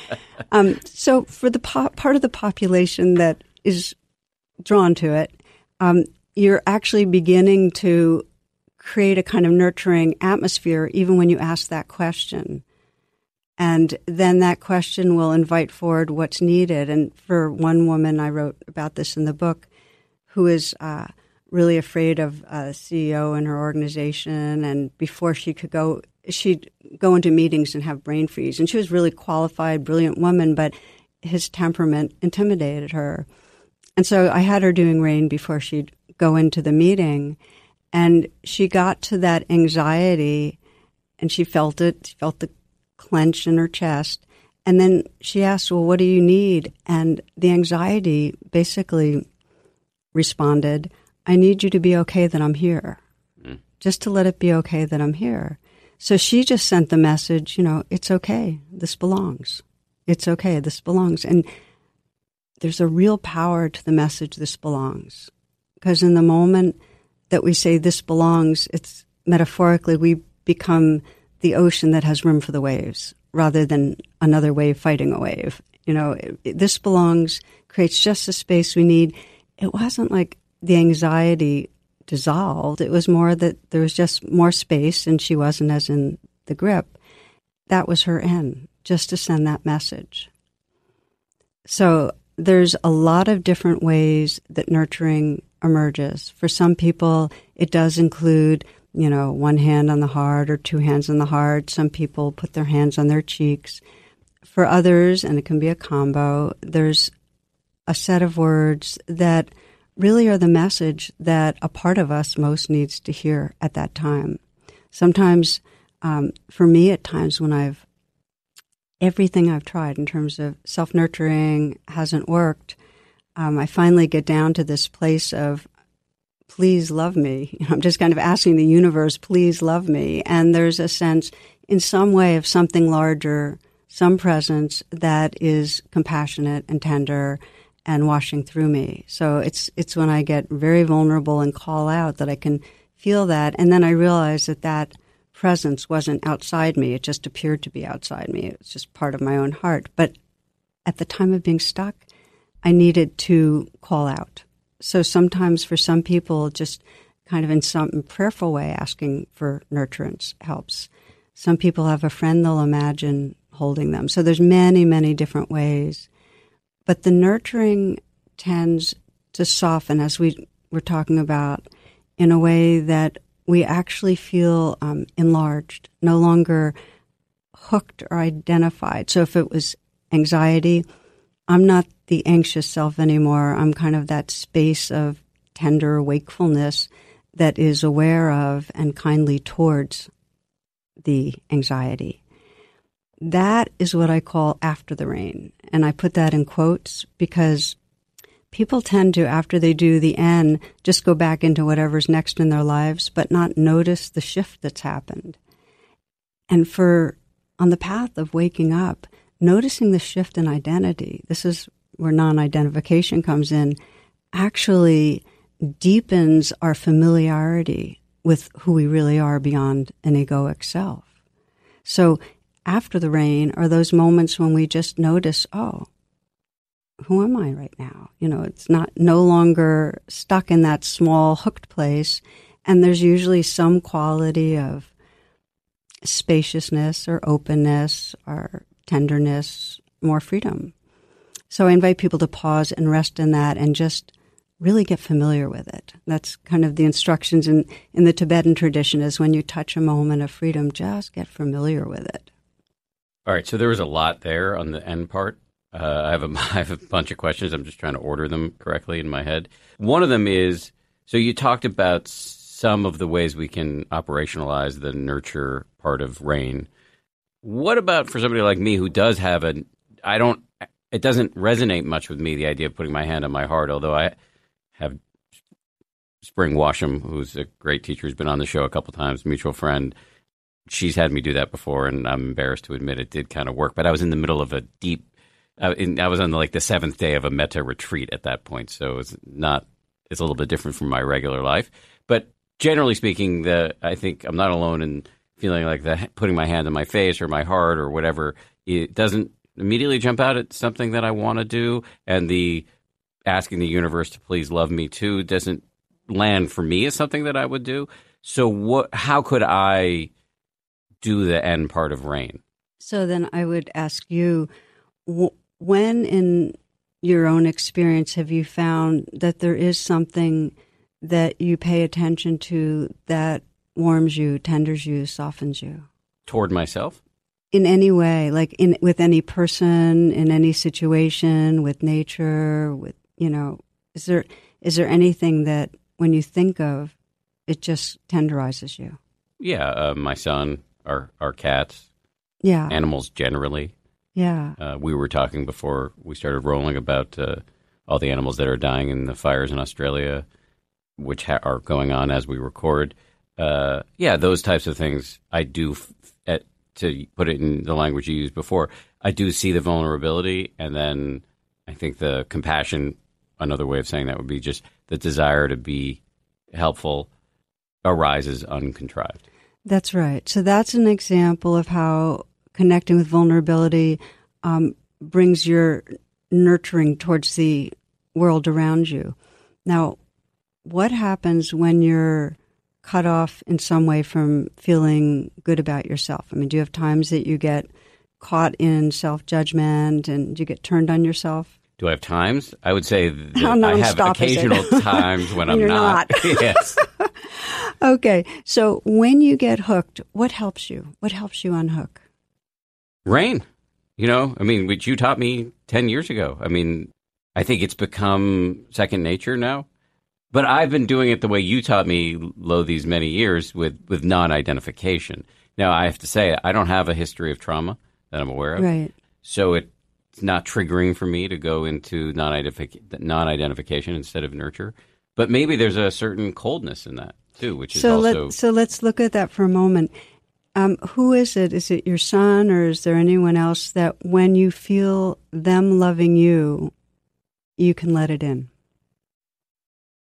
um, so for the po- part of the population that is drawn to it, um, you're actually beginning to create a kind of nurturing atmosphere even when you ask that question. And then that question will invite forward what's needed. And for one woman, I wrote about this in the book, who is uh, really afraid of a CEO in her organization. And before she could go, she'd go into meetings and have brain freeze. And she was really qualified, brilliant woman, but his temperament intimidated her. And so I had her doing rain before she'd go into the meeting. And she got to that anxiety and she felt it, she felt the clench in her chest. And then she asked, Well, what do you need? And the anxiety basically responded, I need you to be okay that I'm here. Mm. Just to let it be okay that I'm here. So she just sent the message, you know, it's okay. This belongs. It's okay. This belongs. And there's a real power to the message, this belongs. Because in the moment that we say this belongs, it's metaphorically, we become the ocean that has room for the waves rather than another wave fighting a wave. You know, it, it, this belongs, creates just the space we need. It wasn't like the anxiety dissolved. It was more that there was just more space and she wasn't as in the grip. That was her end, just to send that message. So there's a lot of different ways that nurturing emerges. For some people, it does include, you know, one hand on the heart or two hands on the heart. Some people put their hands on their cheeks. For others, and it can be a combo, there's a set of words that really are the message that a part of us most needs to hear at that time. Sometimes, um, for me, at times when I've everything I've tried in terms of self nurturing hasn't worked, um, I finally get down to this place of, please love me. I'm just kind of asking the universe, please love me. And there's a sense, in some way, of something larger, some presence that is compassionate and tender and washing through me. So it's it's when I get very vulnerable and call out that I can feel that, and then I realize that that presence wasn't outside me; it just appeared to be outside me. It was just part of my own heart. But at the time of being stuck, I needed to call out. So sometimes, for some people, just kind of in some prayerful way, asking for nurturance helps. Some people have a friend they'll imagine holding them. So there's many, many different ways but the nurturing tends to soften, as we were talking about, in a way that we actually feel um, enlarged, no longer hooked or identified. So if it was anxiety, I'm not the anxious self anymore. I'm kind of that space of tender wakefulness that is aware of and kindly towards the anxiety. That is what I call after the rain. And I put that in quotes because people tend to, after they do the N, just go back into whatever's next in their lives, but not notice the shift that's happened. And for on the path of waking up, noticing the shift in identity, this is where non identification comes in, actually deepens our familiarity with who we really are beyond an egoic self. So after the rain are those moments when we just notice, oh, who am I right now? You know, it's not no longer stuck in that small hooked place. And there's usually some quality of spaciousness or openness or tenderness, more freedom. So I invite people to pause and rest in that and just really get familiar with it. That's kind of the instructions in, in the Tibetan tradition is when you touch a moment of freedom, just get familiar with it. All right, so there was a lot there on the N part. Uh, I have a I have a bunch of questions. I'm just trying to order them correctly in my head. One of them is so you talked about some of the ways we can operationalize the nurture part of rain. What about for somebody like me who does have a I don't it doesn't resonate much with me the idea of putting my hand on my heart, although I have Spring Washam, who's a great teacher, who's been on the show a couple times, mutual friend she's had me do that before, and I'm embarrassed to admit it did kind of work. But I was in the middle of a deep. Uh, in, I was on the, like the seventh day of a metta retreat at that point, so it's not. It's a little bit different from my regular life, but generally speaking, the I think I'm not alone in feeling like that putting my hand on my face or my heart or whatever. It doesn't immediately jump out at something that I want to do, and the asking the universe to please love me too doesn't land for me as something that I would do. So what? How could I? do the N part of rain. So then I would ask you when in your own experience have you found that there is something that you pay attention to that warms you, tenders you, softens you? Toward myself? In any way, like in with any person, in any situation, with nature, with you know, is there is there anything that when you think of, it just tenderizes you? Yeah, uh, my son, our our cats, yeah, animals generally. Yeah. Uh, we were talking before we started rolling about uh, all the animals that are dying in the fires in Australia, which ha- are going on as we record. Uh, yeah, those types of things. I do, f- to put it in the language you used before, I do see the vulnerability, and then I think the compassion. Another way of saying that would be just the desire to be helpful arises uncontrived. That's right. So that's an example of how connecting with vulnerability um, brings your nurturing towards the world around you. Now, what happens when you're cut off in some way from feeling good about yourself? I mean, do you have times that you get caught in self judgment and you get turned on yourself? Do I have times? I would say How I have nonstop is it? occasional times when I'm You're not. yes. Okay, so when you get hooked, what helps you? What helps you unhook? Rain. You know, I mean, which you taught me 10 years ago. I mean, I think it's become second nature now. But I've been doing it the way you taught me, Lo, these many years with, with non identification. Now, I have to say, I don't have a history of trauma that I'm aware of. Right. So it's not triggering for me to go into non identification instead of nurture. But maybe there's a certain coldness in that too, which is So also. let so let's look at that for a moment. Um, who is it? Is it your son, or is there anyone else that when you feel them loving you, you can let it in?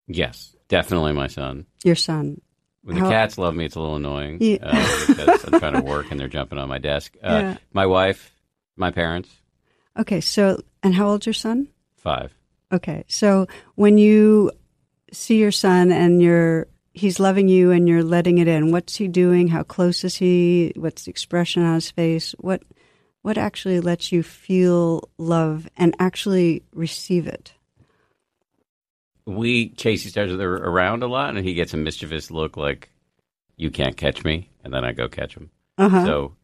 Yes, definitely my son. Your son. When the How- cats love me, it's a little annoying Yeah. uh, because I'm trying to work and they're jumping on my desk. Uh, Yeah. My wife, my parents, Okay. So, and how old's your son? five. Okay. So when you see your son and you're he's loving you and you're letting it in, what's he doing? How close is he? What's the expression on his face? What what actually lets you feel love and actually receive it? We chase each other around a lot, and he gets a mischievous look like, "You can't catch me," and then I go catch him. Uh-huh. So,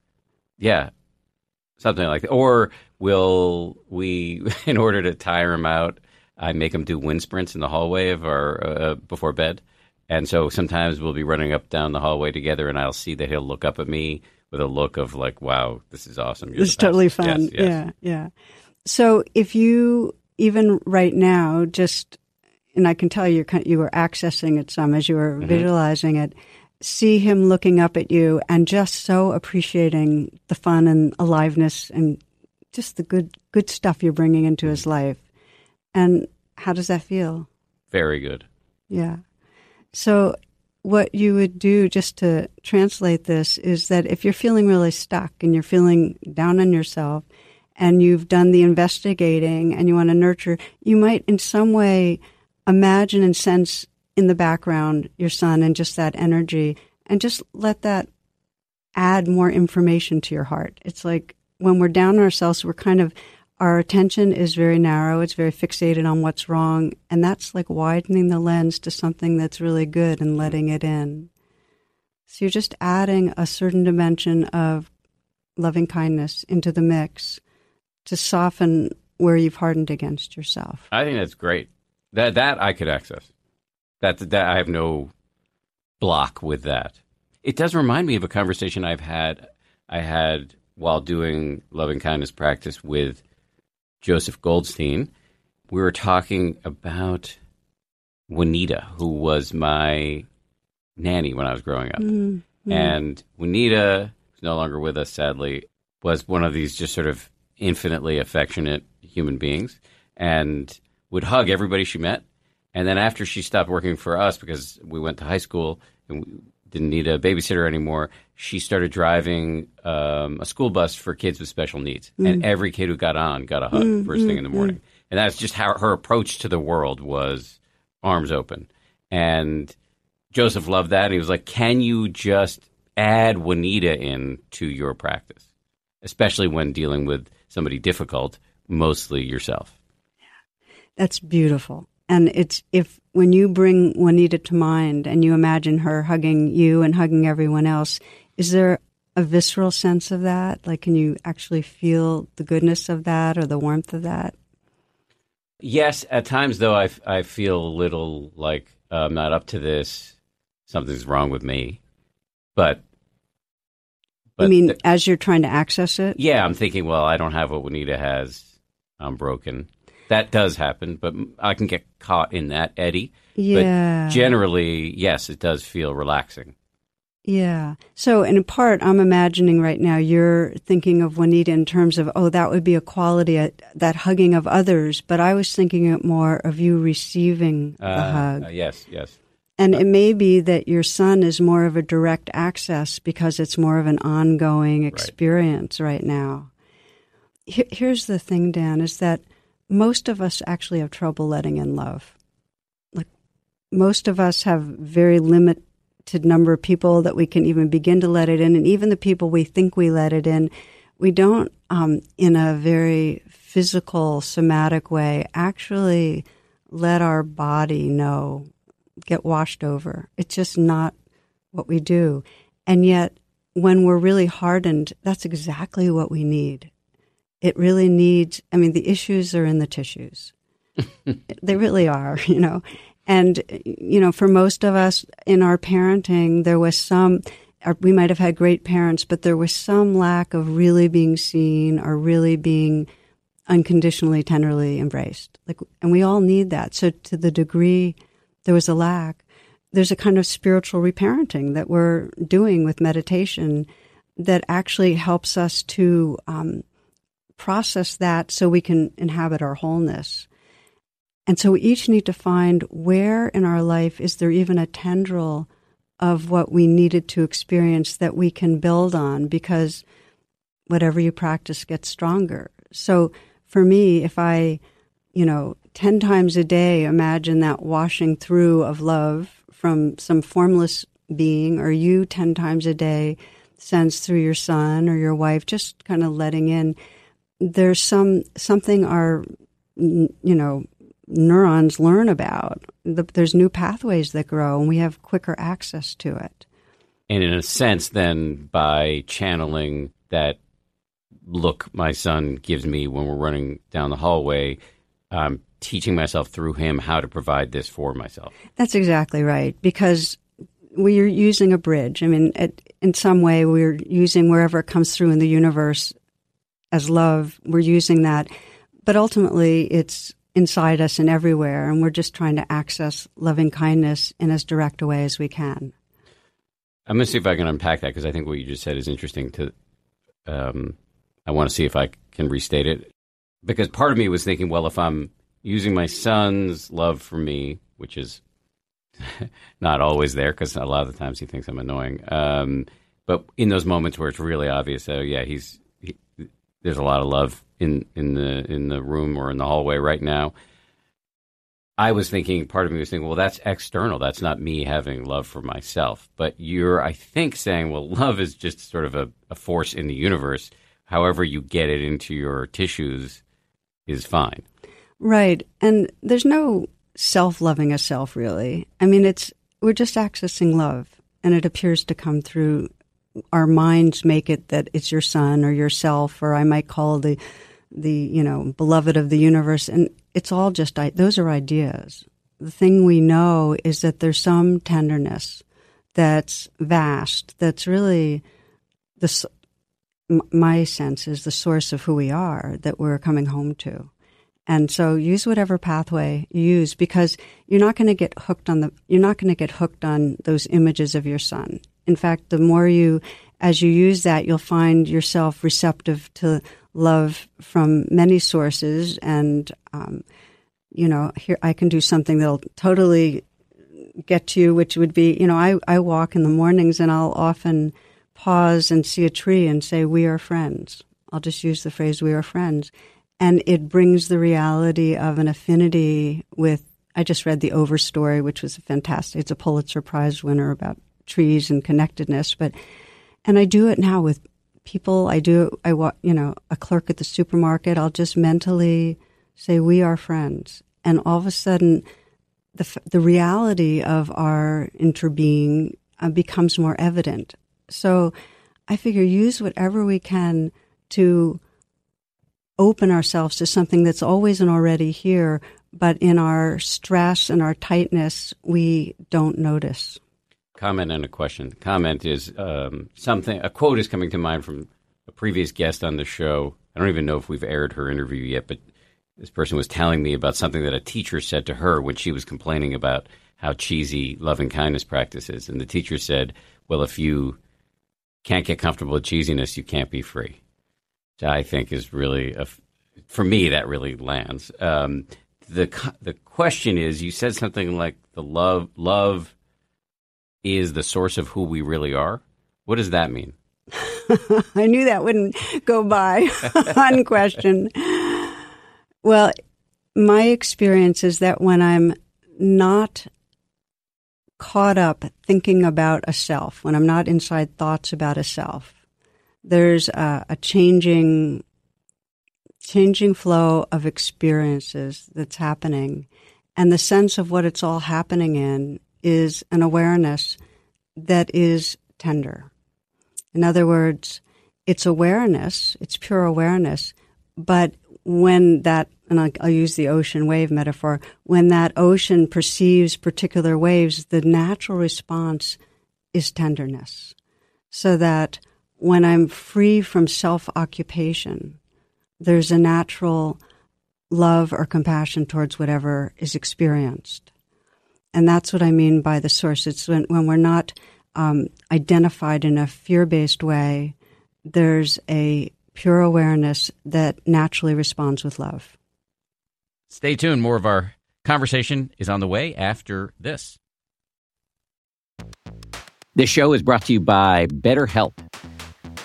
yeah, something like that. Or will we, in order to tire him out, I make him do wind sprints in the hallway of our uh, before bed. And so sometimes we'll be running up down the hallway together, and I'll see that he'll look up at me with a look of like, "Wow, this is awesome." You're It's the best." totally fun. Yes, yes. Yeah, yeah. So if you even right now just and I can tell you you were accessing it some as you were Mm-hmm. visualizing it, see him looking up at you and just so appreciating the fun and aliveness and just the good good stuff you're bringing into his life. And how does that feel? Very good. Yeah. So, what you would do just to translate this is that if you're feeling really stuck and you're feeling down on yourself and you've done the investigating and you want to nurture, you might in some way imagine and sense in the background your son and just that energy and just let that add more information to your heart. It's like when we're down on ourselves, we're kind of our attention is very narrow. It's very fixated on what's wrong. And that's like widening the lens to something that's really good and letting it in. So you're just adding a certain dimension of loving kindness into the mix to soften where you've hardened against yourself. I think that's great. That that I could access. That that I have no block with that. It does remind me of a conversation I've had I had while doing loving kindness practice with Joseph Goldstein. We were talking about Juanita, who was my nanny when I was growing up. Mm-hmm. And Juanita, who's no longer with us, sadly, was one of these just sort of infinitely affectionate human beings and would hug everybody she met. And then after she stopped working for us because we went to high school and we didn't need a babysitter anymore, she started driving um, a school bus for kids with special needs. Mm. And every kid who got on got a hug mm, first thing in the mm, morning. And that's just how her approach to the world was arms open. And Joseph loved that. And he was like, Can you just add Juanita in to your practice, especially when dealing with somebody difficult, mostly yourself? That's beautiful. And it's if when you bring Juanita to mind and you imagine her hugging you and hugging everyone else, is there a visceral sense of that? Like, can you actually feel the goodness of that or the warmth of that? Yes, at times, though, I, I feel a little like uh, I'm not up to this. Something's wrong with me. But, I mean, th- as you're trying to access it? yeah, I'm thinking, well, I don't have what Juanita has. I'm broken. That does happen, but I can get caught in that eddy. Yeah. But generally, yes, it does feel relaxing. Yeah. So, in part, I'm imagining right now you're thinking of Juanita in terms of, oh, that would be a quality, uh, that hugging of others. But I was thinking it more of you receiving the Uh, hug. uh, yes, yes. And it may be that your son is more of a direct access because it's more of an ongoing experience right, now. Here- Here's the thing, Dan, is that most of us actually have trouble letting in love. Like most of us have very limited number of people that we can even begin to let it in, and even the people we think we let it in, we don't um, in a very physical, somatic way actually let our body know, get washed over. It's just not what we do. And yet, when we're really hardened, that's exactly what we need. It really needs, I mean, the issues are in the tissues. they really are, you know. And, you know, for most of us in our parenting, there was some, we might have had great parents, but there was some lack of really being seen or really being unconditionally, tenderly embraced. Like, and we all need that. So to the degree there was a lack, there's a kind of spiritual reparenting that we're doing with meditation that actually helps us to um, process that so we can inhabit our wholeness. And so we each need to find where in our life is there even a tendril of what we needed to experience that we can build on because whatever you practice gets stronger. So for me, if I, you know, 10 times a day imagine that washing through of love from some formless being, or you 10 times a day sense through your son or your wife, just kind of letting in, there's some something our, you know, neurons learn about. There's new pathways that grow, and we have quicker access to it. And in a sense, then by channeling that look my son gives me when we're running down the hallway, I'm teaching myself through him how to provide this for myself. That's exactly right. Because we're using a bridge. I mean, it, in some way, we're using wherever it comes through in the universe as love, we're using that. But ultimately, it's inside us and everywhere, and we're just trying to access loving kindness in as direct a way as we can. I'm going to see if I can unpack that because I think what you just said is interesting. To, um, I want to see if I can restate it because part of me was thinking, well, if I'm using my son's love for me, which is not always there because a lot of the times he thinks I'm annoying. Um, but in those moments where it's really obvious, oh yeah, he's he, there's a lot of love in in the in the room or in the hallway right now. I was thinking, part of me was thinking, well, that's external. That's not me having love for myself. But you're, I think, saying, well, love is just sort of a, a force in the universe. However, you get it into your tissues is fine. Right. And there's no self loving a self, really. I mean, it's, we're just accessing love, and it appears to come through our minds make it that it's your son or yourself, or I might call the the you know beloved of the universe. And it's all just those are ideas. The thing we know is that there's some tenderness that's vast that's really the my sense is the source of who we are that we're coming home to. And so use whatever pathway you use because you're not going to get hooked on the you're not going to get hooked on those images of your son in fact the more you as you use that you'll find yourself receptive to love from many sources, and um, you know, here I can do something that'll totally get to you, which would be, you know, I, I walk in the mornings and I'll often pause and see a tree and say, "We are friends." I'll just use the phrase "We are friends," and it brings the reality of an affinity with. I just read the Overstory, which was a fantastic. It's a Pulitzer Prize winner about trees and connectedness, but and I do it now with people I do, I want, you know, a clerk at the supermarket, I'll just mentally say, we are friends. And all of a sudden, the, the reality of our interbeing uh, becomes more evident. So I figure use whatever we can to open ourselves to something that's always and already here, but in our stress and our tightness, we don't notice comment and a question. The comment is um, something. A quote is coming to mind from a previous guest on the show. I don't even know if we've aired her interview yet, but this person was telling me about something that a teacher said to her when she was complaining about how cheesy loving kindness practices, and the teacher said, "Well, if you can't get comfortable with cheesiness, you can't be free." Which I think is really a, for me that really lands. Um, the the question is, you said something like the love love is the source of who we really are. What does that mean? I knew that wouldn't go by unquestioned. Well, my experience is that when I'm not caught up thinking about a self, when I'm not inside thoughts about a self, there's a, a changing changing flow of experiences that's happening. And the sense of what it's all happening in is an awareness that is tender. In other words, it's awareness, it's pure awareness, but when that, and I'll, I'll, use the ocean wave metaphor, when that ocean perceives particular waves, the natural response is tenderness. So that when I'm free from self occupation, there's a natural love or compassion towards whatever is experienced. And that's what I mean by the source. It's when, when we're not um, identified in a fear based way, there's a pure awareness that naturally responds with love. Stay tuned. More of our conversation is on the way after this. This show is brought to you by BetterHelp.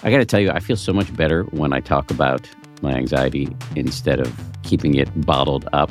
I got to tell you, I feel so much better when I talk about my anxiety instead of keeping it bottled up.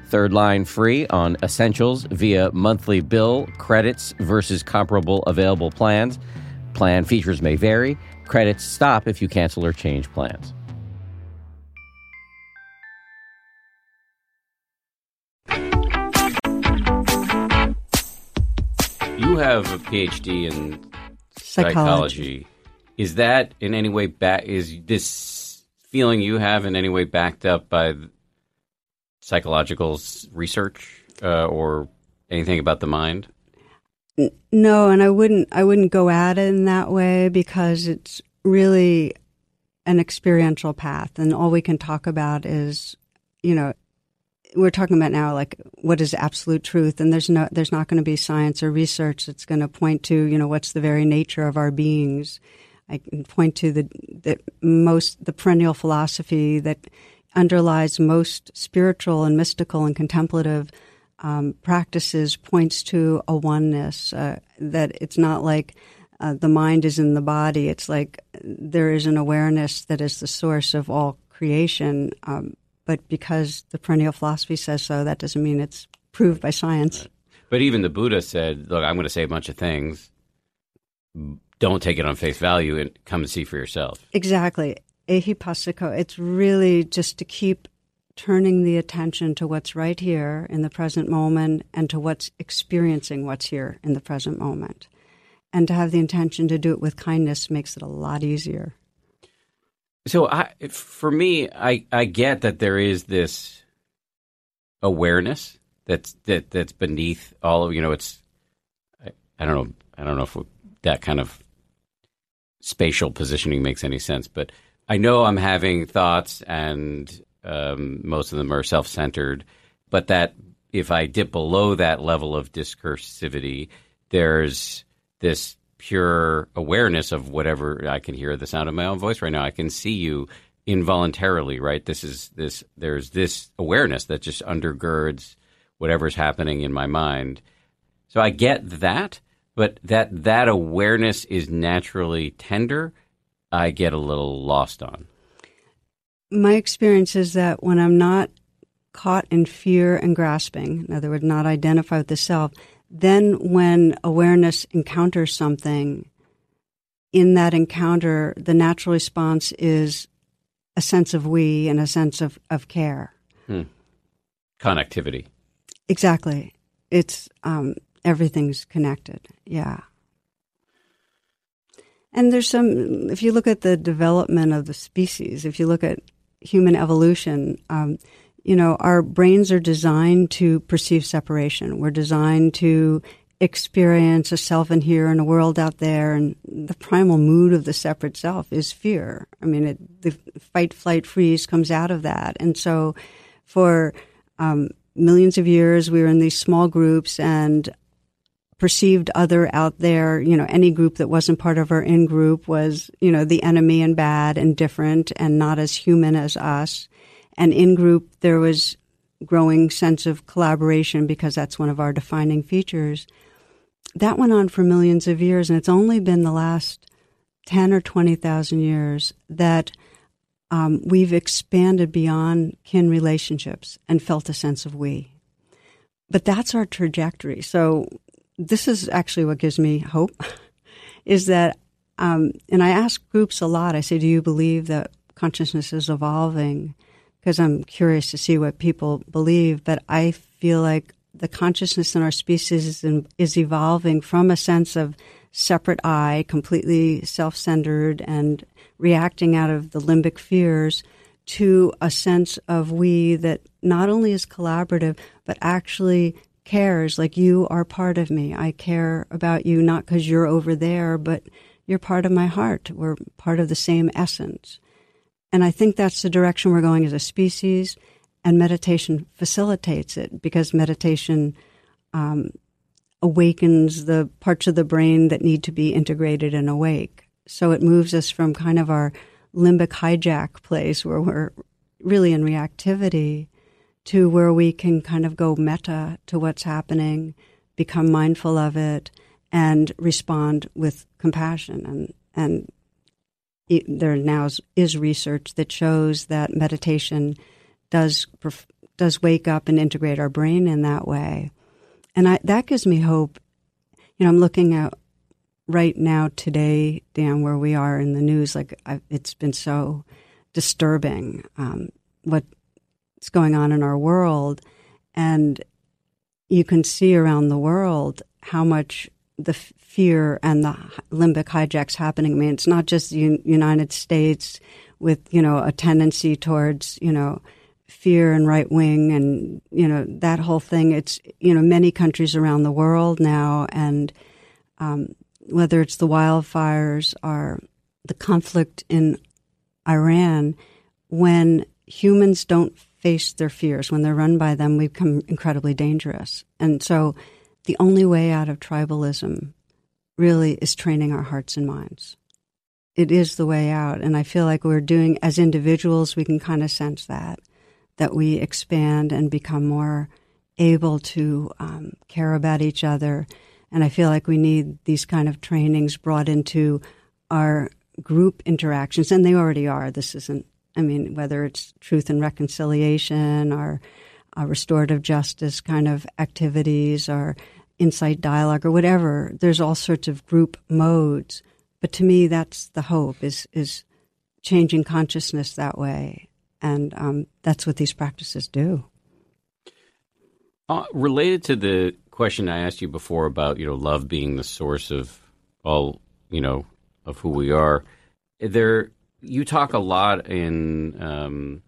Third line free on essentials via monthly bill credits versus comparable available plans. Plan features may vary. Credits stop if you cancel or change plans. You have a PhD in psychology. psychology. Is that in any way back? Is this feeling you have in any way backed up by psychological research uh, or anything about the mind? No, and I wouldn't. I wouldn't go at it in that way because it's really an experiential path, and all we can talk about is, you know, we're talking about now like what is absolute truth, and there's no, there's not going to be science or research that's going to point to, you know, what's the very nature of our beings. I can point to the the most the perennial philosophy that underlies most spiritual and mystical and contemplative um, practices points to a oneness uh, that it's not like uh, the mind is in the body. It's like there is an awareness that is the source of all creation. Um, but because the perennial philosophy says so, that doesn't mean it's proved by science. But even the Buddha said, "Look, I'm going to say a bunch of things. Don't take it on face value, and come and see for yourself." Exactly ehipassiko, it's really just to keep turning the attention to what's right here in the present moment and to what's experiencing what's here in the present moment. And to have the intention to do it with kindness makes it a lot easier. So, I, for me, I, I get that there is this awareness that's that that's beneath all of you know. It's I, I don't know I don't know if that kind of spatial positioning makes any sense, but I know I'm having thoughts, and um, most of them are self centered, but that if I dip below that level of discursivity, there's this pure awareness of whatever I can hear the sound of my own voice right now. I can see you involuntarily, right? This is this, there's this awareness that just undergirds whatever's happening in my mind. So I get that, but that that awareness is naturally tender I get a little lost on? My experience is that when I'm not caught in fear and grasping, in other words, not identified with the self, then when awareness encounters something, in that encounter, the natural response is a sense of we and a sense of, of care. Connectivity. Exactly. It's um, everything's connected. Yeah. And there's some, if you look at the development of the species, if you look at human evolution, um, you know, our brains are designed to perceive separation. We're designed to experience a self in here and a world out there. And the primal mood of the separate self is fear. I mean, it, the fight, flight, freeze comes out of that. And so for um, millions of years, we were in these small groups and perceived other out there, you know, any group that wasn't part of our in group was, you know, the enemy and bad and different and not as human as us. And in group, there was growing sense of collaboration because that's one of our defining features. That went on for millions of years, and it's only been the last 10 or 20,000 years that um, we've expanded beyond kin relationships and felt a sense of we. But that's our trajectory. So this is actually what gives me hope is that, um, and I ask groups a lot, I say, do you believe that consciousness is evolving? Because I'm curious to see what people believe, but I feel like the consciousness in our species is, in, is evolving from a sense of separate I, completely self centered and reacting out of the limbic fears, to a sense of we that not only is collaborative, but actually cares like you are part of me. I care about you not because you're over there, but you're part of my heart. We're part of the same essence. And I think that's the direction we're going as a species. And meditation facilitates it because meditation um, awakens the parts of the brain that need to be integrated and awake. So it moves us from kind of our limbic hijack place where we're really in reactivity to where we can kind of go meta to what's happening, become mindful of it, and respond with compassion. And and it, there now is, is, research that shows that meditation does does wake up and integrate our brain in that way, and I, that gives me hope. You know, I'm looking at right now today, Dan, where we are in the news. Like I, it's been so disturbing um, what what's going on in our world. And you can see around the world how much the fear and the limbic hijacks happening. I mean, it's not just the United States with, you know, a tendency towards, you know, fear and right wing and, you know, that whole thing. It's, you know, many countries around the world now. And um, whether it's the wildfires or the conflict in Iran, when humans don't face their fears, when they're run by them, we become incredibly dangerous. And so the only way out of tribalism really is training our hearts and minds. It is the way out. And I feel like we're doing, as individuals, we can kind of sense that, that we expand and become more able to um, care about each other. And I feel like we need these kind of trainings brought into our group interactions, and they already are. This isn't I mean, whether it's truth and reconciliation or uh, restorative justice kind of activities or insight dialogue or whatever, there's all sorts of group modes. But to me, that's the hope is is changing consciousness that way, and um, that's what these practices do. Uh, related to the question I asked you before about you know love being the source of all you know of who we are, there you talk a lot in um,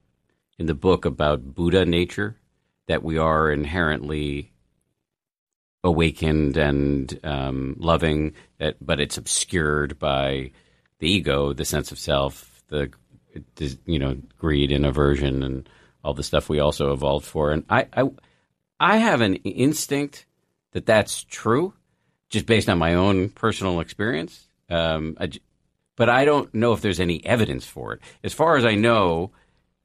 in the book about Buddha nature, that we are inherently awakened and um, loving, that but it's obscured by the ego, the sense of self, the you know greed and aversion and all the stuff we also evolved for. And I I, I have an instinct that that's true, just based on my own personal experience. Um, I, but I don't know if there's any evidence for it. As far as I know,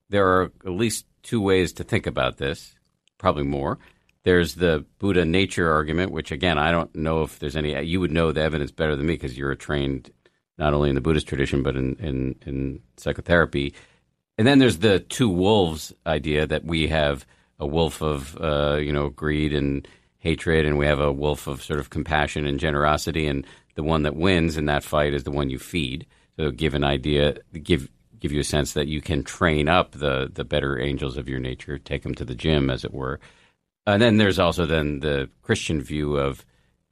there are at least two ways to think about this, probably more. There's the Buddha nature argument, which again, I don't know if there's any. You would know the evidence better than me because you're trained not only in the Buddhist tradition but in, in, in psychotherapy. And then there's the two wolves idea that we have a wolf of uh, you know greed and hatred, and we have a wolf of sort of compassion and generosity, and the one that wins in that fight is the one you feed. So give an idea, give give you a sense that you can train up the the better angels of your nature, take them to the gym, as it were. And then there's also then the Christian view of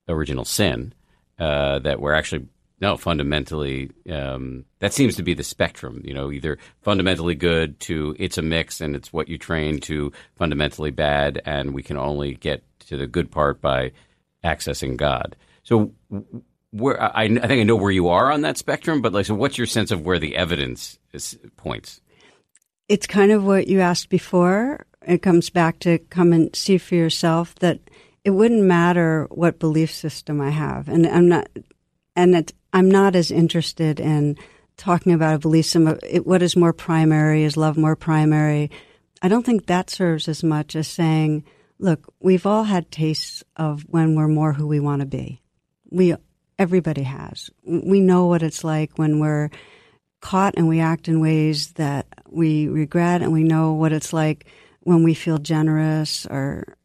original sin uh, that we're actually no fundamentally um, that seems to be the spectrum. You know, either fundamentally good to it's a mix and it's what you train to fundamentally bad, and we can only get to the good part by accessing God. So where I, I think I know where you are on that spectrum, but like, so what's your sense of where the evidence is, points? It's kind of what you asked before. It comes back to come and see for yourself that it wouldn't matter what belief system I have, and I'm not, and I'm not as interested in talking about a belief system. It, what is more primary? Is love more primary? I don't think that serves as much as saying, look, we've all had tastes of when we're more who we want to be. We everybody has. We know what it's like when we're caught and we act in ways that we regret, and we know what it's like when we feel generous or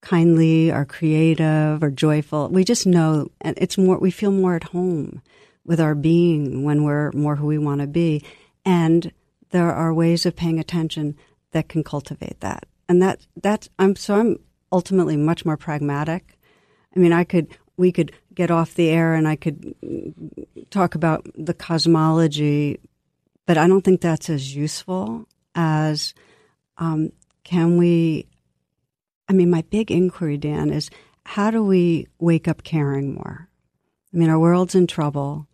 kindly or creative or joyful. We just know, it's more, we feel more at home with our being when we're more who we want to be. And there are ways of paying attention that can cultivate that. And that, that's, I'm, so I'm ultimately much more pragmatic. I mean, I could, we could get off the air and I could talk about the cosmology, but I don't think that's as useful as um, can we. I mean, my big inquiry, Dan, is how do we wake up caring more? I mean, our world's in trouble.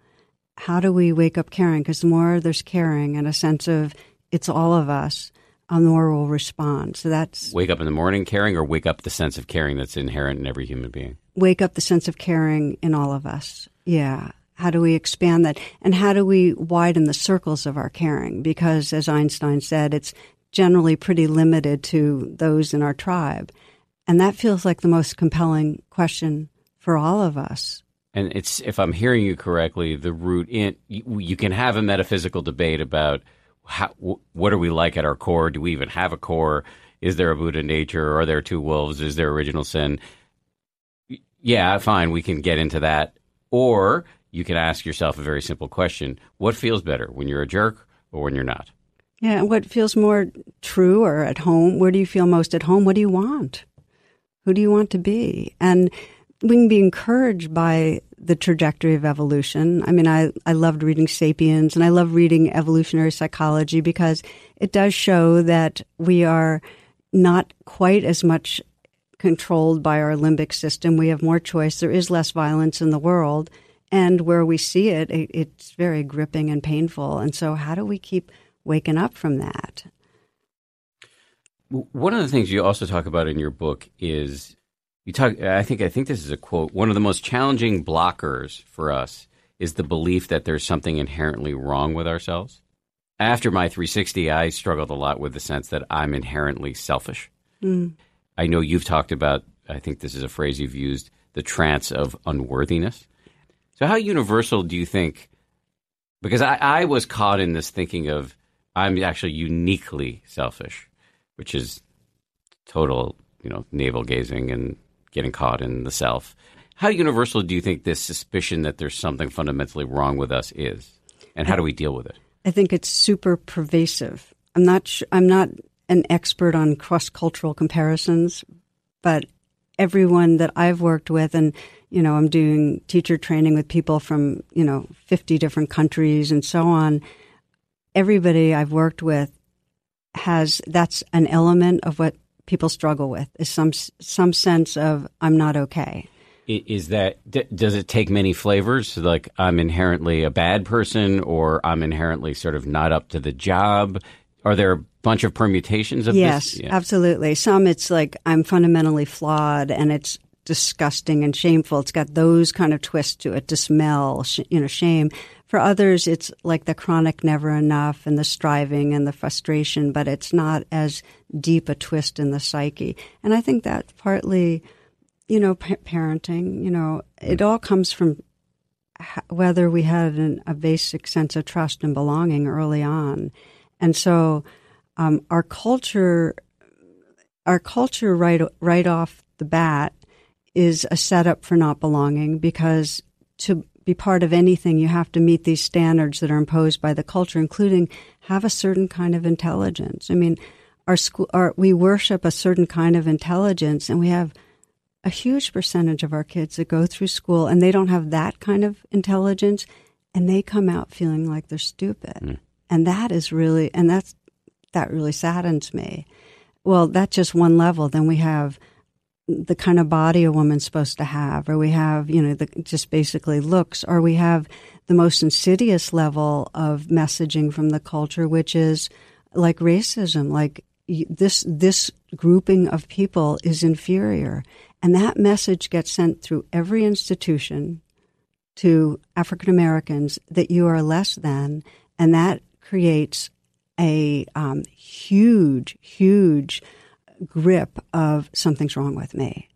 How do we wake up caring? Because the more there's caring and a sense of it's all of us, um, the more we'll respond. So that's wake up in the morning caring, or wake up the sense of caring that's inherent in every human being wake up the sense of caring in all of us. Yeah. How do we expand that? And how do we widen the circles of our caring? Because as Einstein said, it's generally pretty limited to those in our tribe. And that feels like the most compelling question for all of us. And it's, if I'm hearing you correctly, the root in, you, you can have a metaphysical debate about how, what are we like at our core? Do we even have a core? Is there a Buddha nature? Are there two wolves? Is there original sin? Yeah, fine, we can get into that. Or you can ask yourself a very simple question What feels better when you're a jerk or when you're not? Yeah, what feels more true or at home? Where do you feel most at home? What do you want? Who do you want to be? And we can be encouraged by the trajectory of evolution. I mean, I, I loved reading Sapiens and I love reading evolutionary psychology because it does show that we are not quite as much controlled by our limbic system. We have more choice. There is less violence in the world. And where we see it, it, it's very gripping and painful. And so, how do we keep waking up from that? One of the things you also talk about in your book is you talk. I think I think this is a quote. One of the most challenging blockers for us is the belief that there's something inherently wrong with ourselves. After my 360, I struggled a lot with the sense that I'm inherently selfish. Mm. I know you've talked about, I think this is a phrase you've used, the trance of unworthiness. So, how universal do you think? Because I, I was caught in this thinking of I'm actually uniquely selfish, which is total, you know, navel gazing and getting caught in the self. How universal do you think this suspicion that there's something fundamentally wrong with us is, and how do we deal with it? I think it's super pervasive. I'm not. Sh- I'm not an expert on cross cultural comparisons, but everyone that I've worked with, and you know, I'm doing teacher training with people from you know 50 different countries and so on. Everybody I've worked with has that's an element of what people struggle with is some some sense of I'm not okay. Is that does it take many flavors? Like I'm inherently a bad person, or I'm inherently sort of not up to the job. Are there bunch of permutations of yes, this? Yes, absolutely. Some it's like I'm fundamentally flawed and it's disgusting and shameful. It's got those kind of twists to it, to smell, sh- you know, shame. For others, it's like the chronic never enough and the striving and the frustration, but it's not as deep a twist in the psyche. And I think that partly, you know, pa- parenting, you know, it mm. all comes from whether we had an, a basic sense of trust and belonging early on. And so um, our culture, our culture right right off the bat is a setup for not belonging because to be part of anything, you have to meet these standards that are imposed by the culture, including have a certain kind of intelligence. I mean, our school, our, we worship a certain kind of intelligence, and we have a huge percentage of our kids that go through school and they don't have that kind of intelligence, and they come out feeling like they're stupid, and that is really, and that's that really saddens me. Well, that's just one level. Then we have the kind of body a woman's supposed to have, or we have, you know, the, just basically looks, or we have the most insidious level of messaging from the culture, which is like racism, like this this grouping of people is inferior, and that message gets sent through every institution to African Americans that you are less than, and that creates a um, huge, huge grip of something's wrong with me.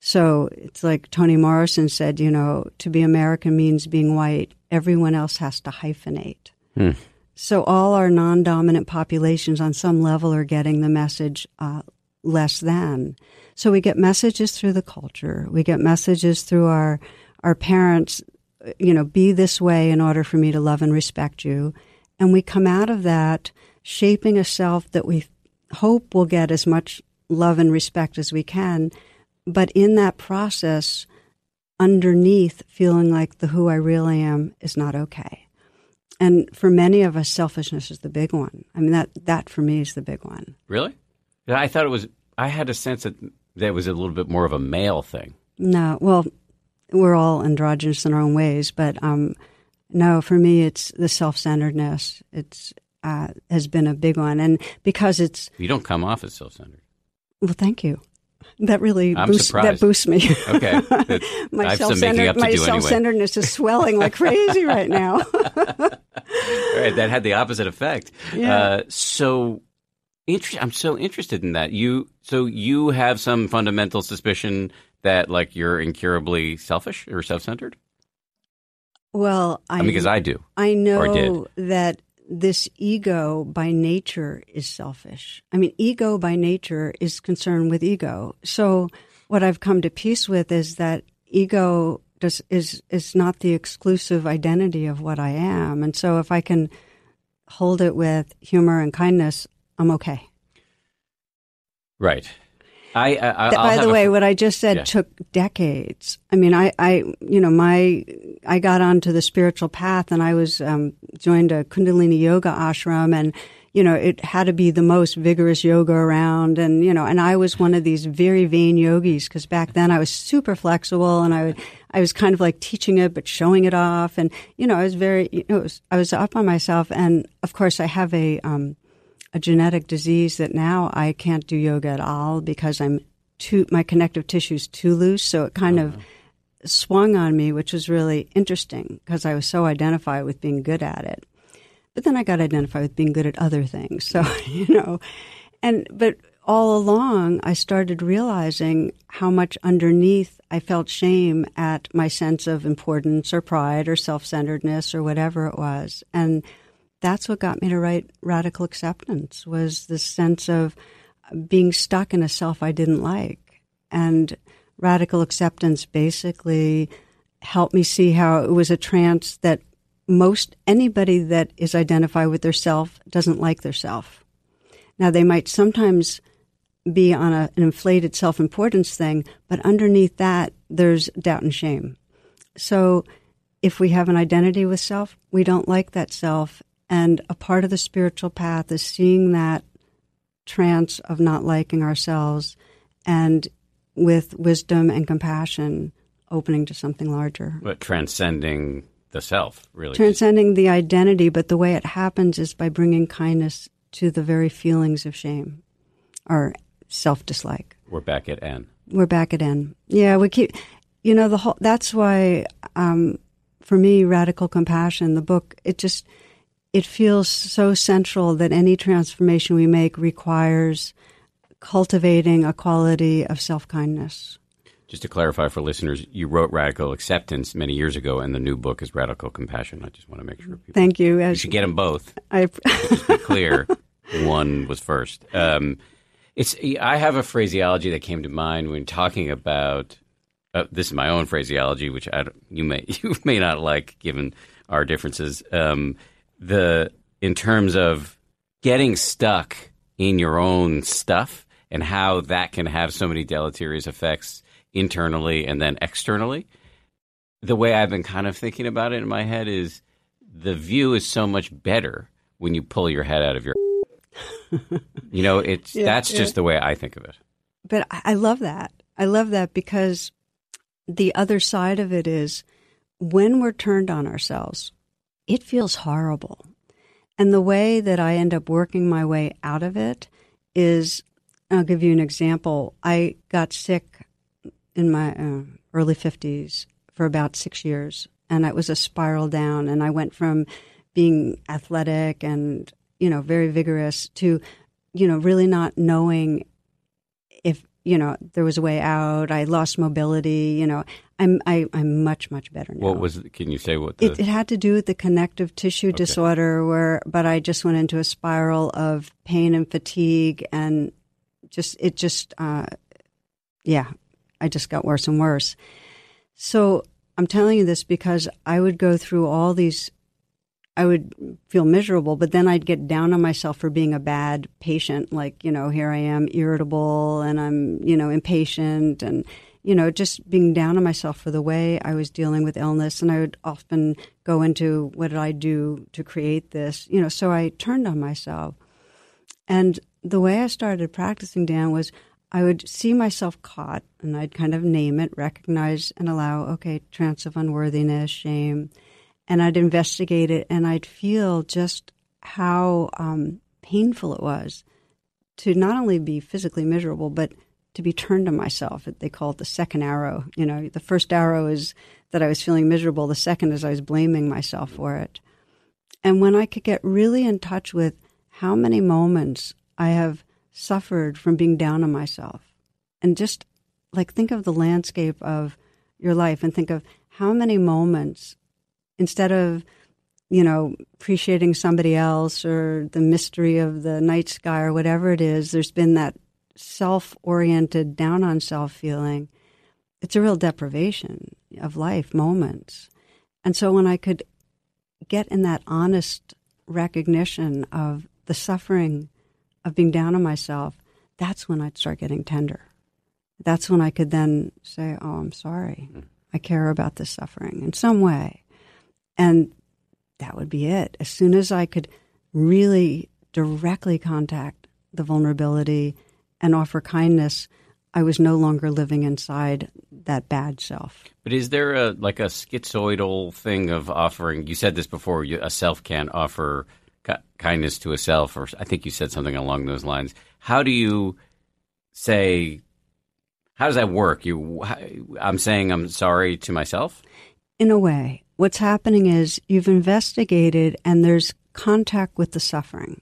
So it's like Toni Morrison said, you know, to be American means being white. Everyone else has to hyphenate. So all our non dominant populations on some level are getting the message uh, less than. So we get messages through the culture. We get messages through our, our parents, you know, be this way in order for me to love and respect you. And we come out of that shaping a self that we hope will get as much love and respect as we can. But in that process, underneath feeling like the who I really am is not okay. And for many of us, selfishness is the big one. I mean, that, that for me is the big one. Really? I thought it was. I had a sense that that was a little bit more of a male thing. No, well, we're all androgynous in our own ways, but um, no, for me, it's the self centeredness. It's uh, has been a big one, and because it's You don't come off as self-centered. well, thank you. That really I'm boosts, that boosts me. Okay. My I have some making self-centered, up to my do anyway. self-centeredness is swelling like crazy right now. All right, that had the opposite effect. Yeah. Uh, so, inter- I'm so interested in that. You, so you have some fundamental suspicion that like you're incurably selfish or self-centered. Well, I, I mean, because I do. I know that this ego by nature is selfish. I mean, ego by nature is concerned with ego. So what I've come to peace with is that ego does, is is not the exclusive identity of what I am. And so if I can hold it with humor and kindness, I'm okay. Right. I. I I'll by the a- way, what I just said Yeah. took decades. I mean, I, I, you know, my, I got onto the spiritual path and I was, um, joined a Kundalini yoga ashram and, you know, it had to be the most vigorous yoga around. And, you know, and I was one of these very vain yogis because back then I was super flexible and I would, I was kind of like teaching it, but showing it off. And, you know, I was very, you know, it was, I was up on myself. And of course I have a, um, a genetic disease that now I can't do yoga at all because I'm too my connective tissue's too loose. So it kind of swung on me, which was really interesting because I was so identified with being good at it. But then I got identified with being good at other things. So you know, and but all along I started realizing how much underneath I felt shame at my sense of importance or pride or self-centeredness or whatever it was, and that's what got me to write radical acceptance was this sense of being stuck in a self I didn't like. And radical acceptance basically helped me see how it was a trance that most anybody that is identified with their self doesn't like their self. Now they might sometimes be on a, an inflated self-importance thing, but underneath that there's doubt and shame. So if we have an identity with self, we don't like that self. And a part of the spiritual path is seeing that trance of not liking ourselves and with wisdom and compassion opening to something larger. but transcending the self, really. Transcending the identity, but the way it happens is by bringing kindness to the very feelings of shame or self dislike. We're back at N. We're back at N. Yeah, we keep, you know, the whole, that's why, um, for me, radical compassion, the book, it just, it feels so central that any transformation we make requires cultivating a quality of self kindness. Just to clarify for listeners, you wrote Radical Acceptance many years ago, and the new book is Radical Compassion. I just want to make sure people Thank you. you should get them both. I, Just be clear, one was first. Um, it's I have a phraseology that came to mind when talking about uh, this is my own phraseology, which I, don't- you may you may not like, given our differences. Um, the in terms of getting stuck in your own stuff and how that can have so many deleterious effects internally and then externally. The way I've been kind of thinking about it in my head is the view is so much better when you pull your head out of your. you know, it's Yeah, that's yeah. just the way I think of it. But I I love that. I love that because the other side of it is when we're turned on ourselves, it feels horrible. And the way that I end up working my way out of it is I'll give you an example. I got sick in my uh, early 50s for about six years, and it was a spiral down. And I went from being athletic and, you know, very vigorous to, you know, really not knowing if you know there was a way out. I lost mobility. You know, I'm I, I'm much much better now. What was? Can you say what the? It, it had to do with the connective tissue disorder, where but I just went into a spiral of pain and fatigue, and just it just uh, yeah, I just got worse and worse. So I'm telling you this because I would go through all these. I would feel miserable, but then I'd get down on myself for being a bad patient. Like, you know, here I am irritable and I'm, you know, impatient and, you know, just being down on myself for the way I was dealing with illness. And I would often go into what did I do to create this, you know, so I turned on myself. And the way I started practicing, Dan, was I would see myself caught and I'd kind of name it, recognize and allow, okay, trance of unworthiness, shame. And I'd investigate it and I'd feel just how um, painful it was to not only be physically miserable, but to be turned on myself. They call it the second arrow. You know, the first arrow is that I was feeling miserable, the second is I was blaming myself for it. And when I could get really in touch with how many moments I have suffered from being down on myself, and just like think of the landscape of your life and think of how many moments, instead of, you know, appreciating somebody else or the mystery of the night sky or whatever it is, there's been that self oriented, down on self feeling. It's a real deprivation of life moments. And so when I could get in that honest recognition of the suffering of being down on myself, that's when I'd start getting tender. That's when I could then say, Oh, I'm sorry. Hmm. I care about this suffering in some way. And that would be it. As soon as I could really directly contact the vulnerability and offer kindness, I was no longer living inside that bad self. But is there a like a schizoidal thing of offering? You said this before. You, a self can't offer ki- kindness to a self, or I think you said something along those lines. How do you say? How does that work? You, I'm saying I'm sorry to myself. In a way, what's happening is you've investigated and there's contact with the suffering.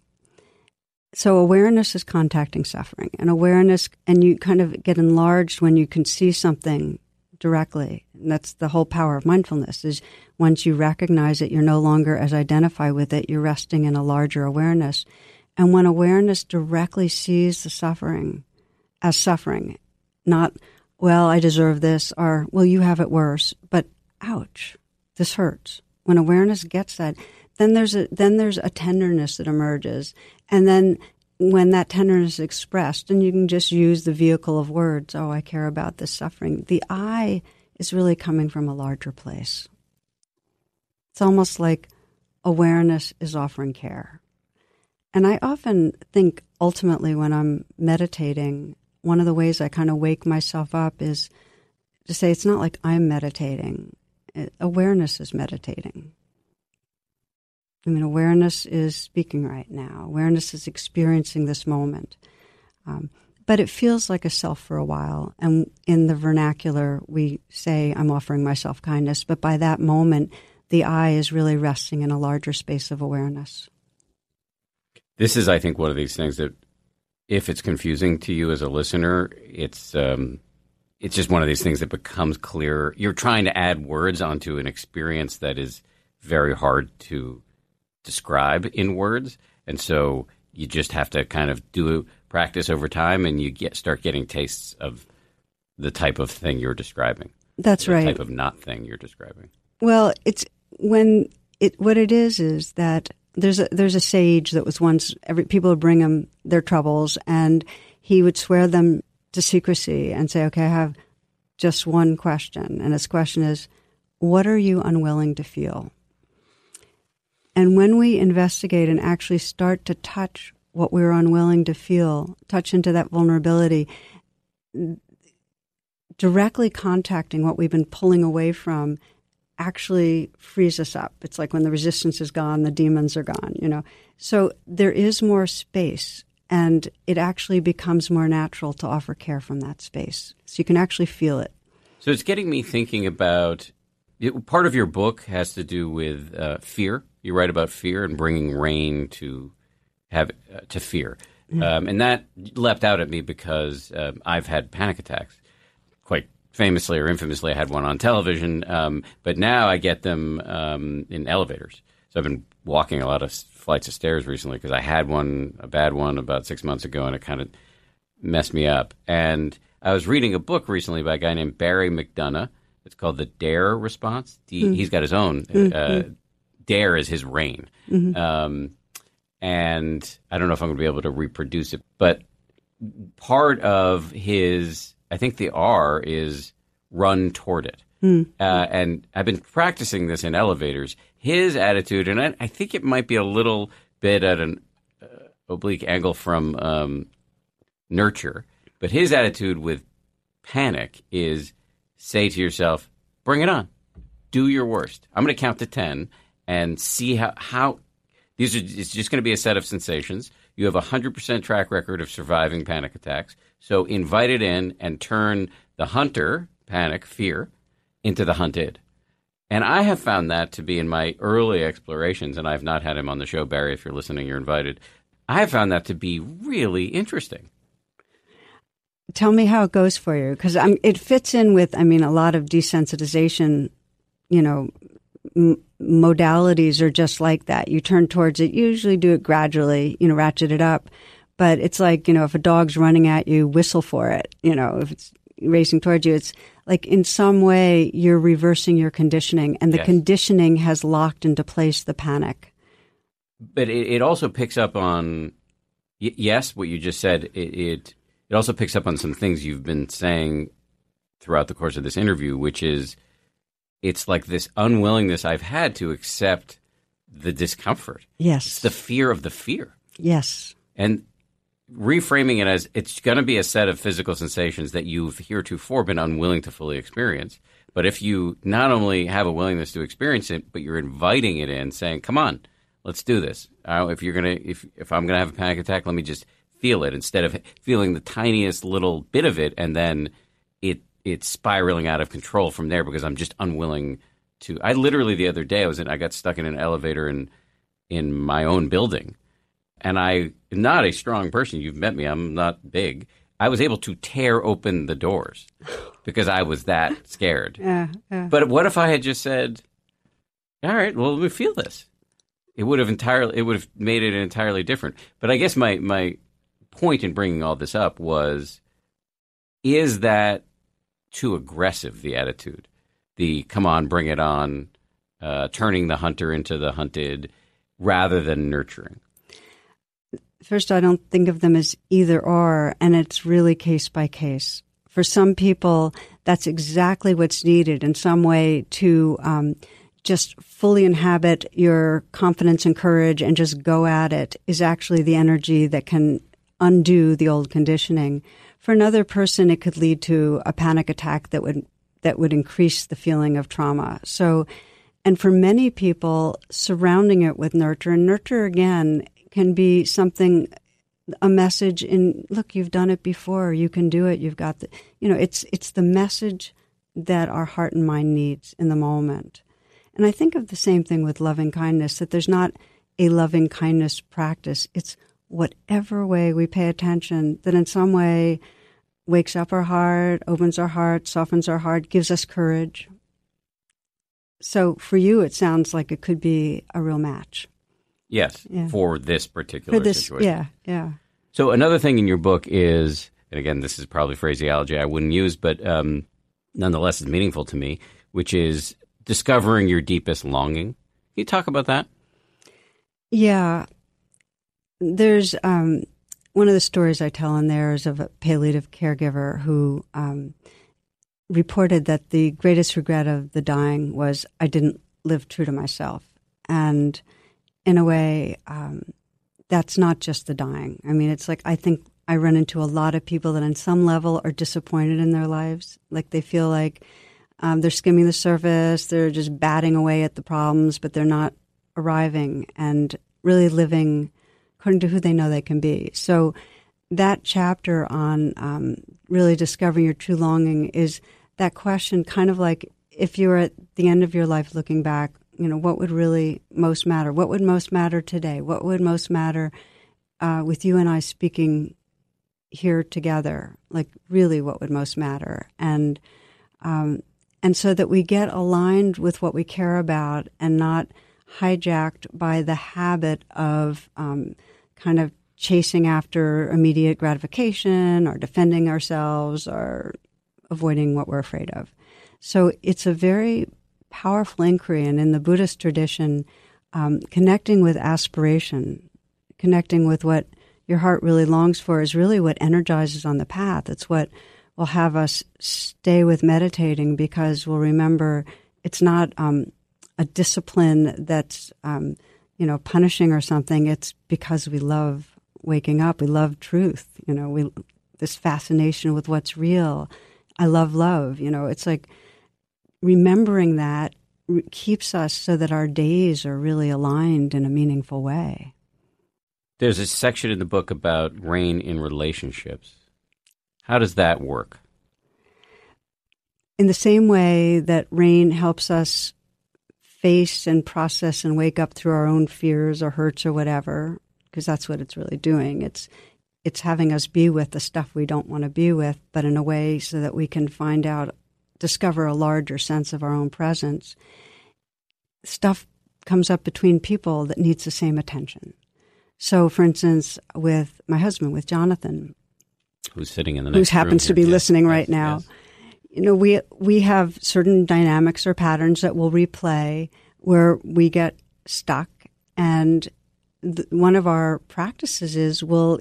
So awareness is contacting suffering, and awareness, and you kind of get enlarged when you can see something directly. And that's the whole power of mindfulness. Is once you recognize it, you're no longer as identify with it. You're resting in a larger awareness, and when awareness directly sees the suffering as suffering, not well, I deserve this, or well, you have it worse, but ouch, this hurts. When awareness gets that, then there's a then there's a tenderness that emerges, and then when that tenderness is expressed, and you can just use the vehicle of words. Oh, I care about this suffering. The I is really coming from a larger place. It's almost like awareness is offering care. And I often think ultimately when I'm meditating, one of the ways I kind of wake myself up is to say it's not like I'm meditating. It- Awareness is meditating. I mean, awareness is speaking right now. Awareness is experiencing this moment. Um, but it feels like a self for a while. And in the vernacular, we say, I'm offering myself kindness. But by that moment, the I is really resting in a larger space of awareness. This is, I think, one of these things that, if it's confusing to you as a listener, it's um, it's just one of these things that becomes clear. You're trying to add words onto an experience that is very hard to describe in words, and so you just have to kind of do practice over time, and you get start getting tastes of the type of thing you're describing. That's the right. type of not thing you're describing. Well, it's when it what it is is that there's a there's a sage that was once every people would bring him their troubles and he would swear them to secrecy and say, "Okay, I have just one question." And his question is, "What are you unwilling to feel?" And when we investigate and actually start to touch what we're unwilling to feel, touch into that vulnerability, directly contacting what we've been pulling away from actually frees us up. It's like when the resistance is gone, the demons are gone, you know. So there is more space and it actually becomes more natural to offer care from that space. So you can actually feel it. So it's getting me thinking about part of your book has to do with uh, fear. You write about fear and bringing rain to have uh, to fear, um, and that leapt out at me because um, I've had panic attacks. Quite famously or infamously, I had one on television, um, but now I get them um, in elevators. So I've been walking a lot of flights of stairs recently because I had one, a bad one, about six months ago, and it kind of messed me up. And I was reading a book recently by a guy named Barry McDonagh. It's called the Dare Response. D- He's got his own. Uh, Dare is his rain. Um, and I don't know if I'm going to be able to reproduce it, but part of his, I think the R is run toward it. Uh, and I've been practicing this in elevators. His attitude, and I, I think it might be a little bit at an uh, oblique angle from um, nurture, but his attitude with panic is say to yourself, bring it on. Do your worst. I'm going to count to 10 and see how, how these are, it's just going to be a set of sensations. You have a 100% track record of surviving panic attacks. So invite it in and turn the hunter, panic, fear, into the hunted. And I have found that to be in my early explorations, and I've not had him on the show, Barry. If you're listening, you're invited. I have found that to be really interesting. Tell me how it goes for you because it fits in with, I mean, a lot of desensitization, you know, m- modalities are just like that. You turn towards it, you usually do it gradually, you know, ratchet it up. But it's like, you know, if a dog's running at you, whistle for it. You know, if it's racing towards you, it's like in some way you're reversing your conditioning and the Yes. conditioning has locked into place the panic. but it, it also picks up on y- yes what you just said it, it it also picks up on some things you've been saying throughout the course of this interview which is it's like this unwillingness i've had to accept the discomfort Yes. it's the fear of the fear yes. and reframing it as it's going to be a set of physical sensations that you've heretofore been unwilling to fully experience. But if you not only have a willingness to experience it, but you're inviting it in, saying, "Come on, let's do this." Uh, if you're gonna, if if I'm gonna have a panic attack, let me just feel it instead of feeling the tiniest little bit of it and then it's spiraling out of control from there because I'm just unwilling to. I literally the other day I was in, I got stuck in an elevator in in my own building and I am not a strong person. You've met me. I'm not big. I was able to tear open the doors because I was that scared. Yeah. yeah. But what if I had just said, "All right, well, let me feel this." It would have entirely. It would have made it entirely different. But I guess my my point in bringing all this up was, is that too aggressive? The attitude, the "come on, bring it on," uh, turning the hunter into the hunted, rather than nurturing. First, I don't think of them as either or, and it's really case by case. For some people, that's exactly what's needed in some way to um, just fully inhabit your confidence and courage and just go at it is actually the energy that can undo the old conditioning. For another person, it could lead to a panic attack that would that would increase the feeling of trauma. So, and for many people, surrounding it with nurture and nurture again can be something a message in look you've done it before. You can do it. You've got the you know it's it's the message that our heart and mind needs in the moment. And i think of the same thing with loving kindness that there's not a loving kindness practice. It's whatever way we pay attention that in some way wakes up our heart opens our heart softens our heart gives us courage so for you it sounds like it could be a real match Yes, Yeah. for this particular for this situation. yeah yeah So another thing in your book is, and again, this is probably phraseology I wouldn't use, but um, nonetheless it's meaningful to me, which is discovering your deepest longing. Can you talk about that? Yeah. There's um, one of the stories I tell in there is of a palliative caregiver who um, reported that the greatest regret of the dying was I didn't live true to myself. And in a way, um, that's not just the dying. I mean, it's like I think I run into a lot of people that, on some level, are disappointed in their lives. Like they feel like um, they're skimming the surface, they're just batting away at the problems, but they're not arriving and really living according to who they know they can be. So that chapter on um, really discovering your true longing is that question, kind of like if you were at the end of your life looking back, you know, what would really most matter? What would most matter today? What would most matter uh, with you and I speaking here together? Like, really, what would most matter? And um, and so that we get aligned with what we care about and not hijacked by the habit of um, kind of chasing after immediate gratification or defending ourselves or avoiding what we're afraid of. So it's a very powerful inquiry, and in the Buddhist tradition, um, connecting with aspiration, connecting with what your heart really longs for, is really what energizes on the path. It's what will have us stay with meditating because we'll remember it's not um, a discipline that's um, you know punishing or something. It's because we love waking up. We love truth. You know, we this fascination with what's real. I love love. You know, it's like remembering that keeps us so that our days are really aligned in a meaningful way. There's a section in the book about rain in relationships. How does that work? In the same way that rain helps us face and process and wake up through our own fears or hurts or whatever, because that's what it's really doing. It's it's having us be with the stuff we don't want to be with, but in a way so that we can find out discover a larger sense of our own presence, stuff comes up between people that needs the same attention. So, for instance, with my husband, with Jonathan, who's sitting in the who happens to be yes, listening yes, right now, yes. You know, we we have certain dynamics or patterns that will replay where we get stuck, and th- one of our practices is we'll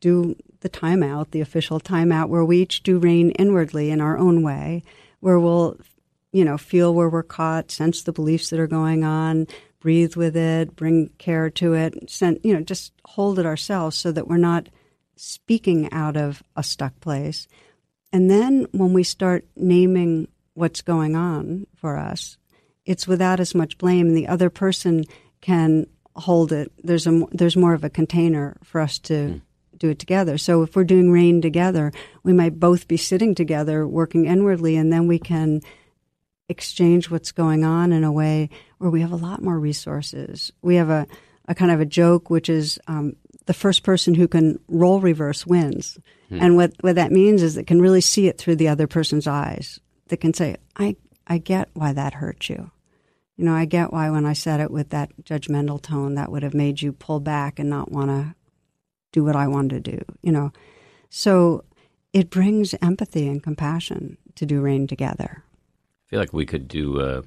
do the timeout, the official timeout, where we each do rain inwardly in our own way where we'll, you know, feel where we're caught, sense the beliefs that are going on, breathe with it, bring care to it, send, you know, just hold it ourselves so that we're not speaking out of a stuck place. And then when we start naming what's going on for us, it's without as much blame, and the other person can hold it. There's a there's more of a container for us to. Mm do it together. So if we're doing rain together, we might both be sitting together working inwardly and then we can exchange what's going on in a way where we have a lot more resources. We have a, a kind of a joke, which is um, the first person who can role reverse wins. Hmm. And what, what that means is it can really see it through the other person's eyes. That can say, I, I get why that hurt you. You know, I get why when I said it with that judgmental tone, that would have made you pull back and not want to do what I wanted to do, you know. So it brings empathy and compassion to do rain together. I feel like we could do a,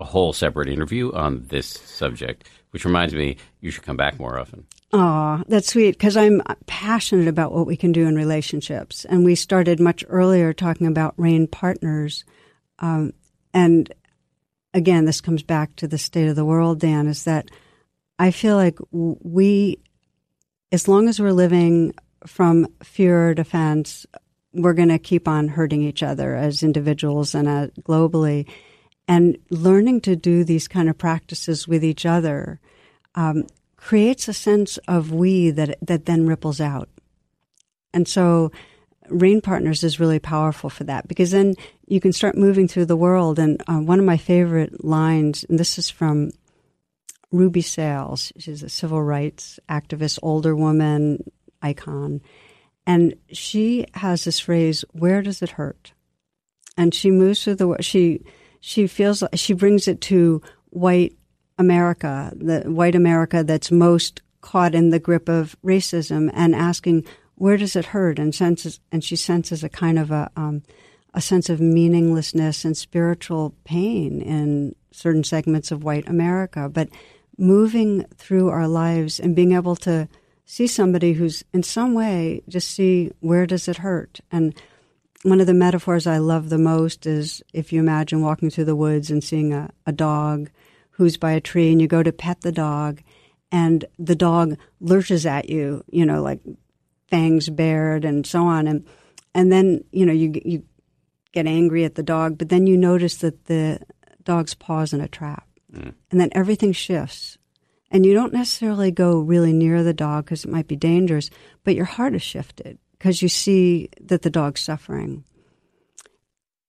a whole separate interview on this subject, which reminds me, you should come back more often. Oh, that's sweet because I'm passionate about what we can do in relationships. And we started much earlier talking about rain partners. Um, and again, this comes back to the state of the world, Dan, is that I feel like we as long as we're living from fear or defense, we're going to keep on hurting each other as individuals and uh, globally. And learning to do these kind of practices with each other um, creates a sense of we that that then ripples out. And so, Rain Partners is really powerful for that because then you can start moving through the world. And uh, one of my favorite lines, and this is from Ruby Sales. She's a civil rights activist, older woman, icon. And she has this phrase, where does it hurt? And she moves through the she she feels like she brings it to white America, the white America that's most caught in the grip of racism and asking, where does it hurt? And senses and she senses a kind of a um, a sense of meaninglessness and spiritual pain in certain segments of white America. But moving through our lives and being able to see somebody who's in some way just see where does it hurt and one of the metaphors I love the most is if you imagine walking through the woods and seeing a, a dog who's by a tree and you go to pet the dog and the dog lurches at you, you know, like fangs bared and so on. And, and then, you know, you, you get angry at the dog, but then you notice that the dog's paws in a trap. Mm. And then everything shifts. And you don't necessarily go really near the dog because it might be dangerous, but your heart is shifted because you see that the dog's suffering.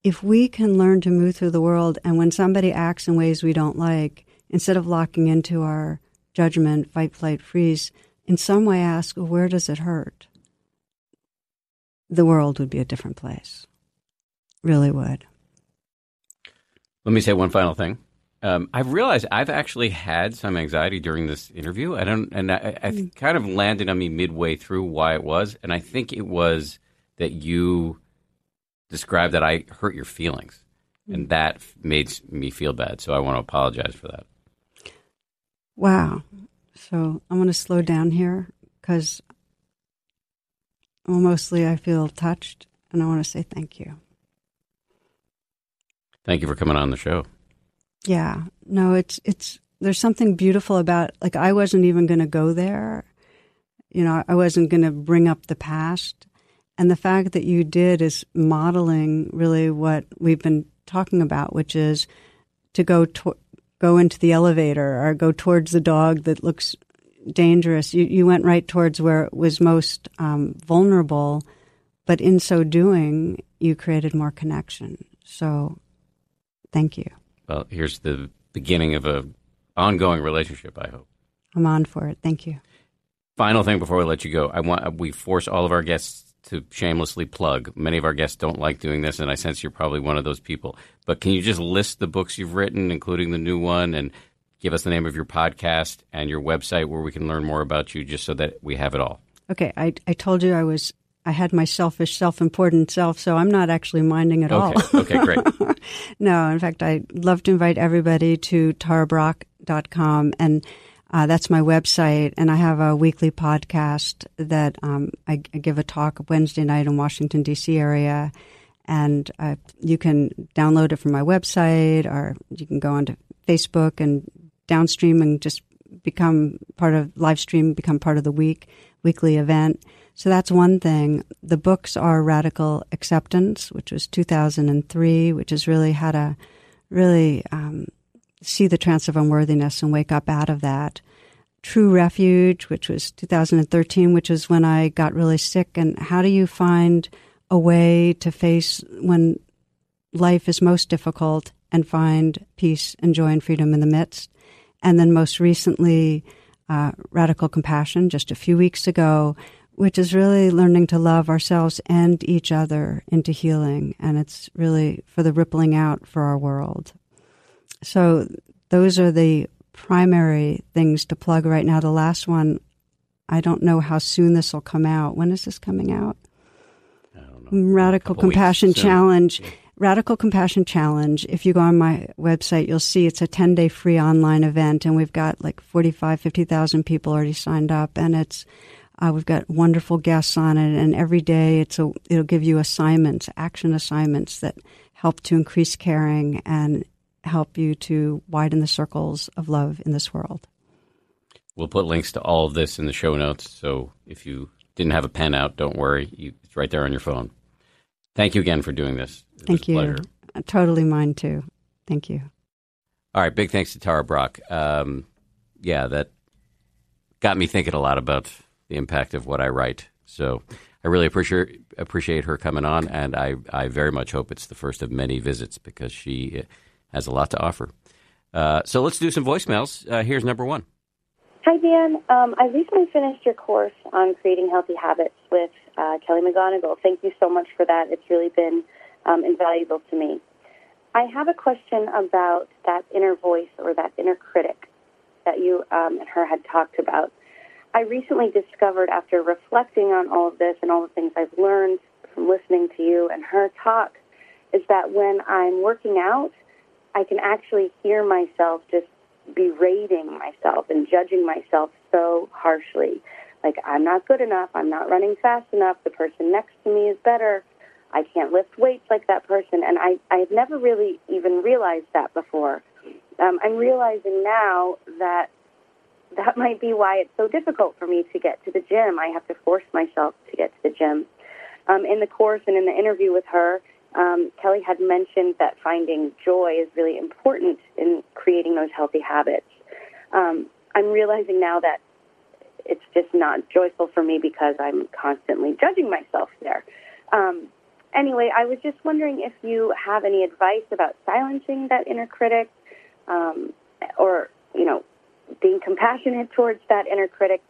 If we can learn to move through the world and when somebody acts in ways we don't like, instead of locking into our judgment, fight, flight, freeze, in some way ask, well, where does it hurt? The world would be a different place. Really would. Let me say one final thing. Um, I've realized I've actually had some anxiety during this interview. I don't, and I, I mm. kind of landed on me midway through why it was, and I think it was that you described that I hurt your feelings, mm. and that made me feel bad. So I want to apologize for that. Wow. So I'm going to slow down here because well, mostly I feel touched, and I want to say thank you. Thank you for coming on the show. Yeah. No, it's it's there's something beautiful about like I wasn't even going to go there. You know, I wasn't going to bring up the past. And the fact that you did is modeling really what we've been talking about, which is to go to, go into the elevator or go towards the dog that looks dangerous. You you went right towards where it was most um, vulnerable, but in so doing, you created more connection. So, thank you. Well, here's the beginning of a ongoing relationship. I hope. I'm on for it. Thank you. Final thing before we let you go, I want we force all of our guests to shamelessly plug. Many of our guests don't like doing this, and I sense you're probably one of those people. But can you just list the books you've written, including the new one, and give us the name of your podcast and your website where we can learn more about you, just so that we have it all? Okay, I, I told you I was I had my selfish, self important self, so I'm not actually minding at okay. all. okay, great. no, in fact, I'd love to invite everybody to tarabrach.com, and uh, that's my website. And I have a weekly podcast that um, I, I, give a talk Wednesday night in Washington, D.C. area. And uh, you can download it from my website, or you can go onto Facebook and downstream and just become part of live stream, become part of the week weekly event. So that's one thing. The books are Radical Acceptance, which was 2003, which is really how to really um, see the trance of unworthiness and wake up out of that. True Refuge, which was 2013, which is when I got really sick. And how do you find a way to face when life is most difficult and find peace and joy and freedom in the midst? And then most recently, uh, Radical Compassion, just a few weeks ago, which is really learning to love ourselves and each other into healing. And it's really for the rippling out for our world. So those are the primary things to plug right now. The last one, I don't know how soon this will come out. When is this coming out? Radical Compassion Challenge. Yeah. Radical Compassion Challenge. If you go on my website, you'll see it's a 10 day free online event, and we've got like 45, 50,000 people already signed up. And it's uh, we've got wonderful guests on it, and every day it's a, it'll give you assignments, action assignments that help to increase caring and help you to widen the circles of love in this world. We'll put links to all of this in the show notes, so if you didn't have a pen out, don't worry, you, it's right there on your phone. Thank you again for doing this. It Thank you. Pleasure. Totally mine too. Thank you. All right, big thanks to Tara Brach. Um, yeah, that got me thinking a lot about the impact of what I write. So I really appreciate appreciate her coming on, and I, I very much hope it's the first of many visits because she has a lot to offer. Uh, so let's do some voicemails. Uh, here's number one. Hi, Dan. Um, I recently finished your course on creating healthy habits with uh, Kelly McGonigal. Thank you so much for that. It's really been um, invaluable to me. I have a question about that inner voice or that inner critic that you um, and her had talked about. I recently discovered after reflecting on all of this and all the things I've learned from listening to you and her talk is that when I'm working out, I can actually hear myself just berating myself and judging myself so harshly. Like, I'm not good enough. I'm not running fast enough. The person next to me is better. I can't lift weights like that person. And I, I've never really even realized that before. Um, I'm realizing now that that might be why it's so difficult for me to get to the gym. I have to force myself to get to the gym. Um, in the course and in the interview with her, um, Kelly had mentioned that finding joy is really important in creating those healthy habits. Um, I'm realizing now that it's just not joyful for me because I'm constantly judging myself there. Um, anyway, I was just wondering if you have any advice about silencing that inner critic, um, or you know, being compassionate towards that inner critic.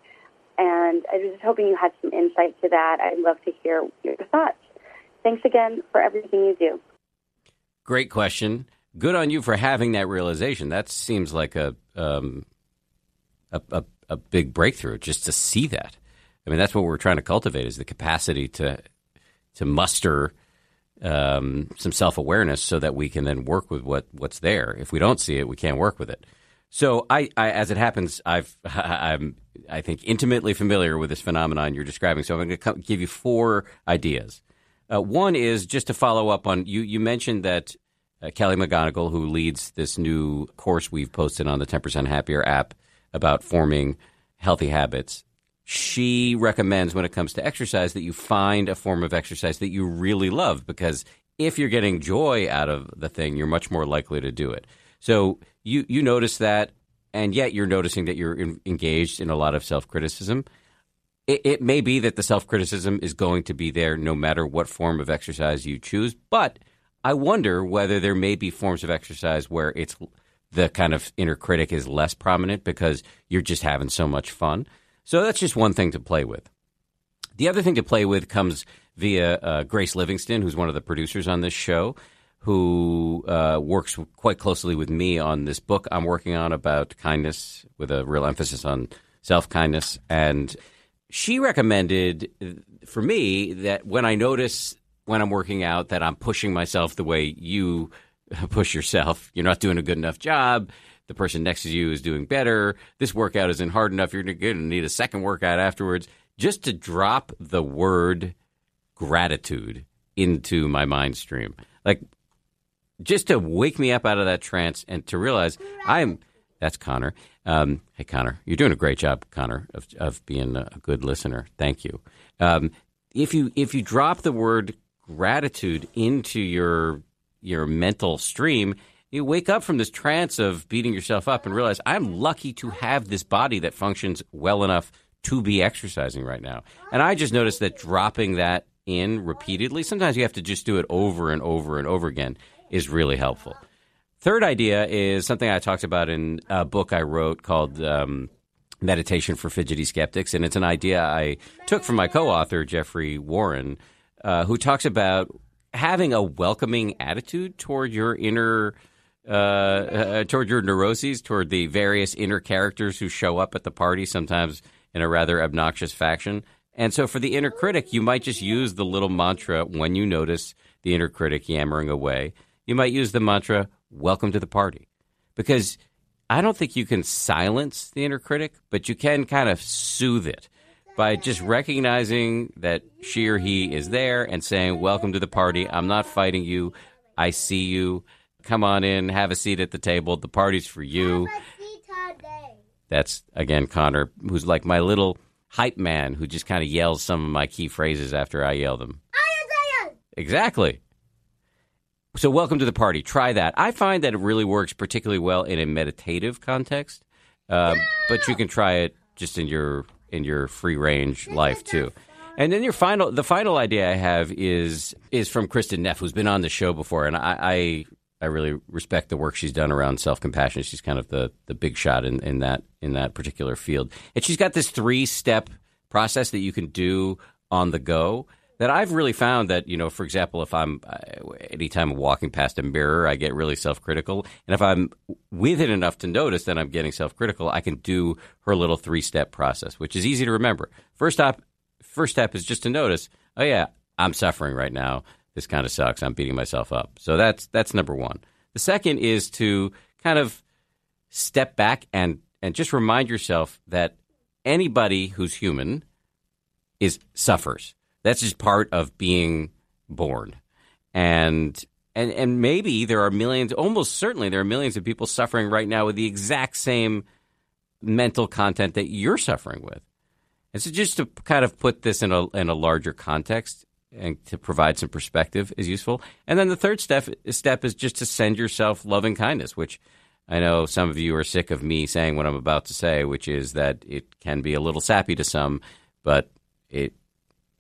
And I was just hoping you had some insight to that. I'd love to hear your thoughts. Thanks again for everything you do. Great question. Good on you for having that realization. That seems like a um, a, a, a big breakthrough just to see that. I mean, that's what we're trying to cultivate is the capacity to to muster um, some self awareness so that we can then work with what what's there. If we don't see it, we can't work with it. So, I, I as it happens, I've I'm I think intimately familiar with this phenomenon you're describing. So, I'm going to give you four ideas. Uh, one is just to follow up on you. You mentioned that uh, Kelly McGonigal, who leads this new course we've posted on the 10% Happier app about forming healthy habits, she recommends when it comes to exercise that you find a form of exercise that you really love because if you're getting joy out of the thing, you're much more likely to do it. So you you notice that, and yet you're noticing that you're in, engaged in a lot of self criticism. It, it may be that the self criticism is going to be there no matter what form of exercise you choose, but I wonder whether there may be forms of exercise where it's the kind of inner critic is less prominent because you're just having so much fun. So that's just one thing to play with. The other thing to play with comes via uh, Grace Livingston, who's one of the producers on this show, who uh, works quite closely with me on this book I'm working on about kindness, with a real emphasis on self kindness. And she recommended uh, for me that when I notice when I'm working out that I'm pushing myself the way you push yourself, you're not doing a good enough job. The person next to you is doing better. This workout isn't hard enough. You're going to need a second workout afterwards. Just to drop the word gratitude into my mind stream. Like, just to wake me up out of that trance and to realize I'm. That's Connor. Um, hey, Connor, you're doing a great job, Connor, of, of being a good listener. Thank you. Um, if you if you drop the word gratitude into your your mental stream, you wake up from this trance of beating yourself up and realize I'm lucky to have this body that functions well enough to be exercising right now. And I just noticed that dropping that in repeatedly, sometimes you have to just do it over and over and over again, is really helpful. Third idea is something I talked about in a book I wrote called um, Meditation for Fidgety Skeptics. And it's an idea I took from my co author, Jeffrey Warren, uh, who talks about having a welcoming attitude toward your inner. Uh, uh, toward your neuroses, toward the various inner characters who show up at the party, sometimes in a rather obnoxious fashion. And so, for the inner critic, you might just use the little mantra when you notice the inner critic yammering away. You might use the mantra, welcome to the party. Because I don't think you can silence the inner critic, but you can kind of soothe it by just recognizing that she or he is there and saying, Welcome to the party. I'm not fighting you. I see you. Come on in, have a seat at the table. The party's for you. That's, again, Connor, who's like my little hype man who just kind of yells some of my key phrases after I yell them. Exactly. So, welcome to the party. Try that. I find that it really works particularly well in a meditative context, uh, but you can try it just in your in your free range life too. And then your final, the final idea I have is is from Kristin Neff, who's been on the show before, and I, I I really respect the work she's done around self compassion. She's kind of the the big shot in, in that in that particular field, and she's got this three step process that you can do on the go. That I've really found that you know, for example, if I'm uh, anytime I'm walking past a mirror, I get really self critical, and if I'm with it enough to notice that I'm getting self critical, I can do her little three step process, which is easy to remember. First step, first step is just to notice. Oh yeah, I'm suffering right now. this kind of sucks. I'm beating myself up. So that's that's number one. The second is to kind of step back and and just remind yourself that anybody who's human is suffers. That's just part of being born. And and and maybe there are millions almost certainly there are millions of people suffering right now with the exact same mental content that you're suffering with. And so just to kind of put this in a in a larger context and to provide some perspective is useful. And then the third step step is just to send yourself loving kindness, which I know some of you are sick of me saying what I'm about to say, which is that it can be a little sappy to some, but it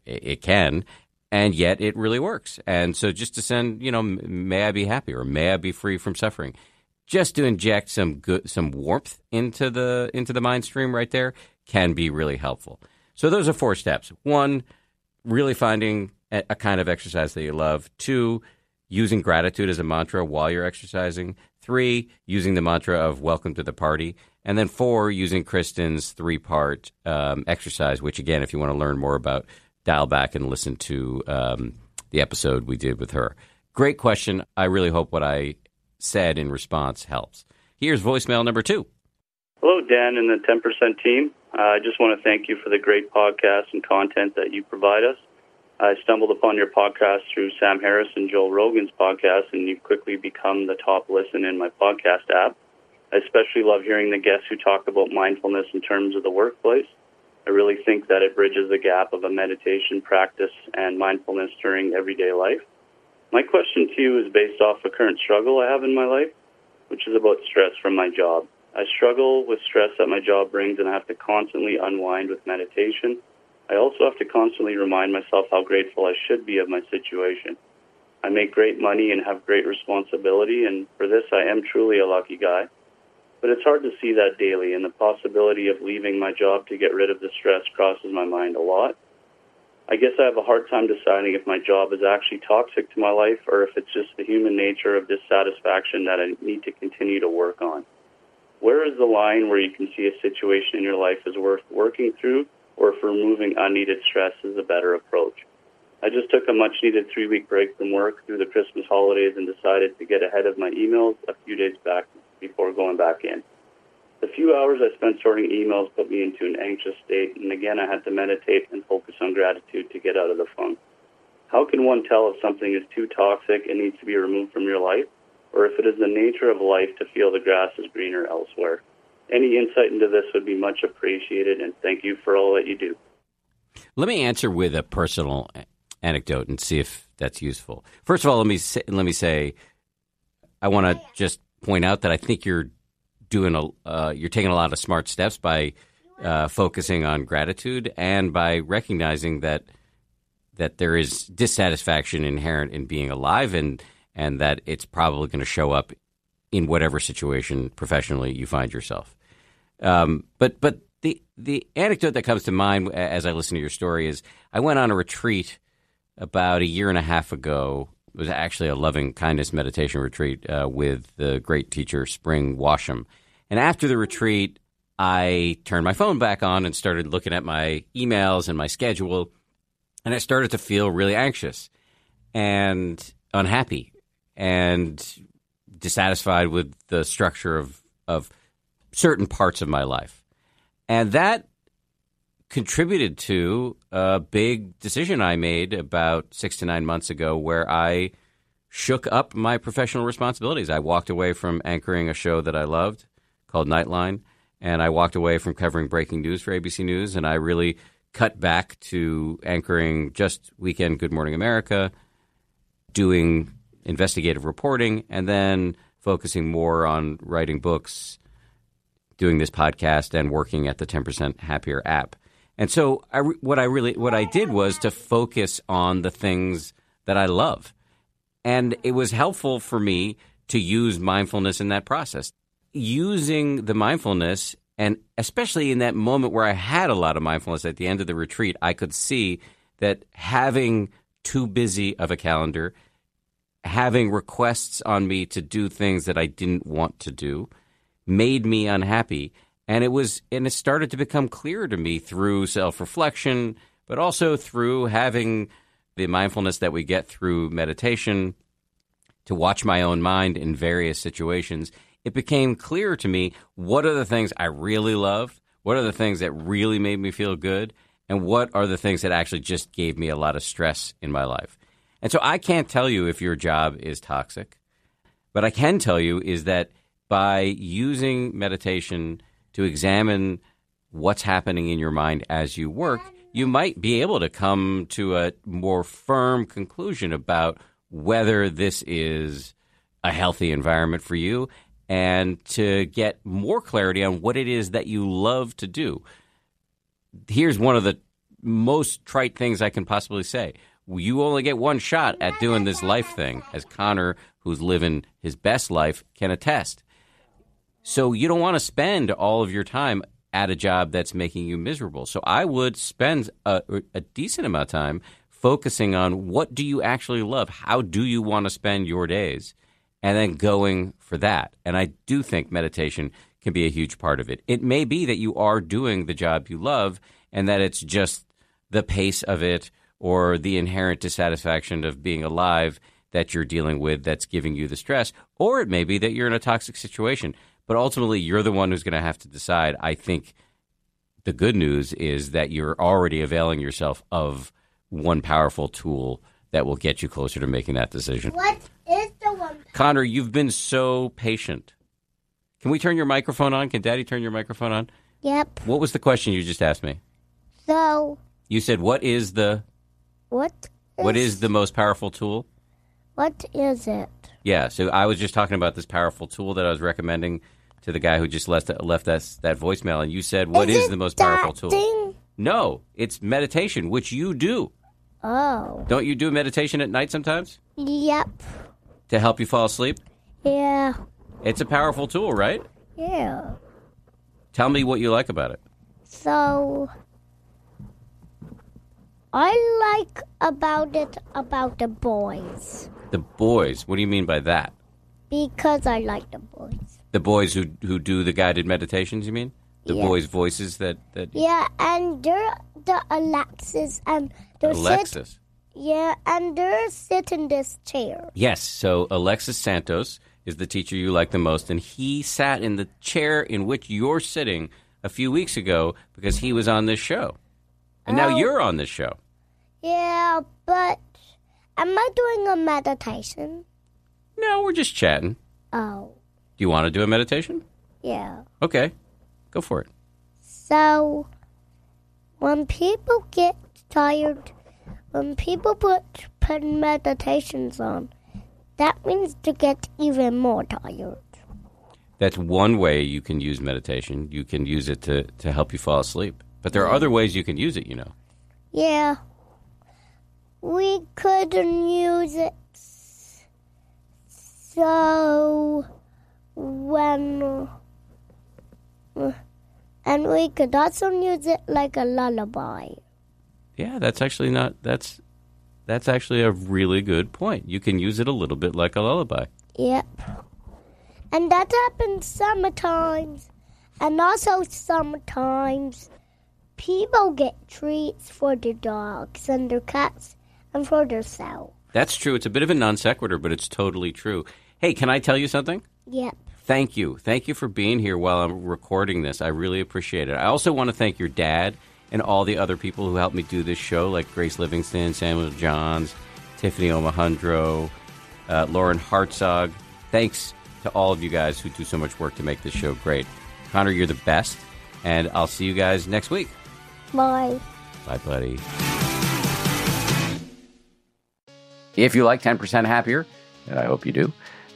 it can, and yet it really works. And so just to send, you know, may I be happy or may I be free from suffering, just to inject some good some warmth into the into the mind stream right there can be really helpful. So those are four steps. One, really finding a, kind of exercise that you love. Two, using gratitude as a mantra while you're exercising. Three, using the mantra of welcome to the party. And then four, using Kristin's three part um, exercise, which, again, if you want to learn more about, dial back and listen to um, the episode we did with her. Great question. I really hope what I said in response helps. Here's voicemail number two. Hello, Dan and the 10% team. Uh, I just want to thank you for the great podcast and content that you provide us. I stumbled upon your podcast through Sam Harris and Joe Rogan's podcast, and you've quickly become the top listen in my podcast app. I especially love hearing the guests who talk about mindfulness in terms of the workplace. I really think that it bridges the gap of a meditation practice and mindfulness during everyday life. My question to you is based off a current struggle I have in my life, which is about stress from my job. I struggle with stress that my job brings, and I have to constantly unwind with meditation I also have to constantly remind myself how grateful I should be of my situation. I make great money and have great responsibility, and for this I am truly a lucky guy. But it's hard to see that daily, and the possibility of leaving my job to get rid of the stress crosses my mind a lot. I guess I have a hard time deciding if my job is actually toxic to my life or if it's just the human nature of dissatisfaction that I need to continue to work on. Where is the line where you can see a situation in your life is worth working through or if removing unneeded stress is a better approach. I just took a much needed three week break from work through the Christmas holidays and decided to get ahead of my emails a few days back before going back in. The few hours I spent sorting emails put me into an anxious state, and again I had to meditate and focus on gratitude to get out of the funk. How can one tell if something is too toxic and needs to be removed from your life, or if it is the nature of life to feel the grass is greener elsewhere? any insight into this would be much appreciated, and thank you for all that you do. Let me answer with a personal anecdote and see if that's useful. First of all, let me say, let me say, I want to just point out that I think you're doing a uh, you're taking a lot of smart steps by uh, focusing on gratitude and by recognizing that that there is dissatisfaction inherent in being alive and and that it's probably going to show up in whatever situation professionally you find yourself. Um, but but the the anecdote that comes to mind as I listen to your story is I went on a retreat about a year and a half ago. Was actually a loving kindness meditation retreat uh, with the great teacher Spring Washam. And after the retreat, I turned my phone back on and started looking at my emails and my schedule, and I started to feel really anxious and unhappy and dissatisfied with the structure of of certain parts of my life. And that contributed to a big decision I made about six to nine months ago where I shook up my professional responsibilities. I walked away from anchoring a show that I loved called Nightline, and I walked away from covering breaking news for ABC News, and I really cut back to anchoring just Weekend Good Morning America, doing investigative reporting, and then focusing more on writing books doing this podcast and working at the 10% Happier app. And so I, what I really what I did was to focus on the things that I love. And it was helpful for me to use mindfulness in that process. Using the mindfulness and especially in that moment where I had a lot of mindfulness at the end of the retreat, I could see that having too busy of a calendar, having requests on me to do things that I didn't want to do, made me unhappy. And it was, and it started to become clear to me through self reflection, but also through having the mindfulness that we get through meditation, to watch my own mind in various situations, it became clear to me what are the things I really loved, what are the things that really made me feel good, and what are the things that actually just gave me a lot of stress in my life. And so I can't tell you if your job is toxic, but I can tell you is that by using meditation to examine what's happening in your mind as you work, you might be able to come to a more firm conclusion about whether this is a healthy environment for you and to get more clarity on what it is that you love to do. Here's one of the most trite things I can possibly say. You only get one shot at doing this life thing, as Connor, who's living his best life, can attest. So you don't want to spend all of your time at a job that's making you miserable. So I would spend a, a decent amount of time focusing on what do you actually love? How do you want to spend your days? And then going for that. And I do think meditation can be a huge part of it. It may be that you are doing the job you love and that it's just the pace of it or the inherent dissatisfaction of being alive that you're dealing with that's giving you the stress. Or it may be that you're in a toxic situation. But ultimately, you're the one who's going to have to decide. I think the good news is that you're already availing yourself of one powerful tool that will get you closer to making that decision. What is the one? Connor, you've been so patient. Can we turn your microphone on? Can Daddy turn your microphone on? Yep. What was the question you just asked me? So, You said, "What is the what? what is the most powerful tool?" What is it? Yeah, so I was just talking about this powerful tool that I was recommending to the guy who just left left us that voicemail, and you said, "What is it the most powerful tool?" Thing? No, it's meditation, which you do. Oh. Don't you do meditation at night sometimes Yep. to help you fall asleep? Yeah. It's a powerful tool, right? Yeah. Tell me what you like about it. So, I like about it about the boys The boys. What do you mean by that? because I like the boys. The boys who who do the guided meditations. You mean the Yeah. boys' voices that that Yeah, and they're the Alexis and they're Sit, Alexis. yeah, and they're sit in this chair. Yes. So Alexis Santos is the teacher you like the most, and he sat in the chair in which you're sitting a few weeks ago because he was on this show, and now Oh. you're on this show. Yeah, but am I doing a meditation? No, we're just chatting. Oh, Do you want to do a meditation? yeah. Okay, go for it. So, when people get tired, when people put, put meditations on, that means to get even more tired. That's one way you can use meditation. You can use it to, to help you fall asleep. But there are other ways you can use it, you know. Yeah. We couldn't use it. So, when. And we could also use it like a lullaby. Yeah, that's actually not that's that's actually a really good point. You can use it a little bit like a lullaby. Yep. And that happens sometimes. And also sometimes people get treats for their dogs and their cats and for themselves. That's true. It's a bit of a non sequitur, but it's totally true. Hey, can I tell you something? Yep. Thank you. Thank you for being here while I'm recording this. I really appreciate it. I also want to thank your dad and all the other people who helped me do this show, like Grace Livingston, Samuel Johns, Tiffany Omahundro, uh, Lauren Hartzog. Thanks to all of you guys who do so much work to make this show great. Connor, you're the best, and I'll see you guys next week. Bye. Bye, buddy. If you like 10% Happier, and I hope you do,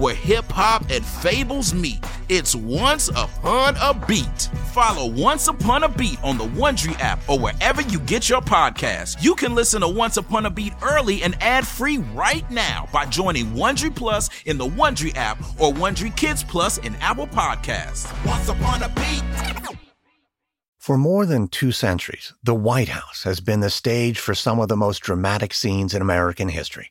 where hip hop and fables meet. It's Once Upon a Beat. Follow Once Upon a Beat on the Wondery app or wherever you get your podcasts. You can listen to Once Upon a Beat early and ad free right now by joining Wondery Plus in the Wondery app or Wondery Kids Plus in Apple Podcasts. Once Upon a Beat. For more than two centuries, the White House has been the stage for some of the most dramatic scenes in American history.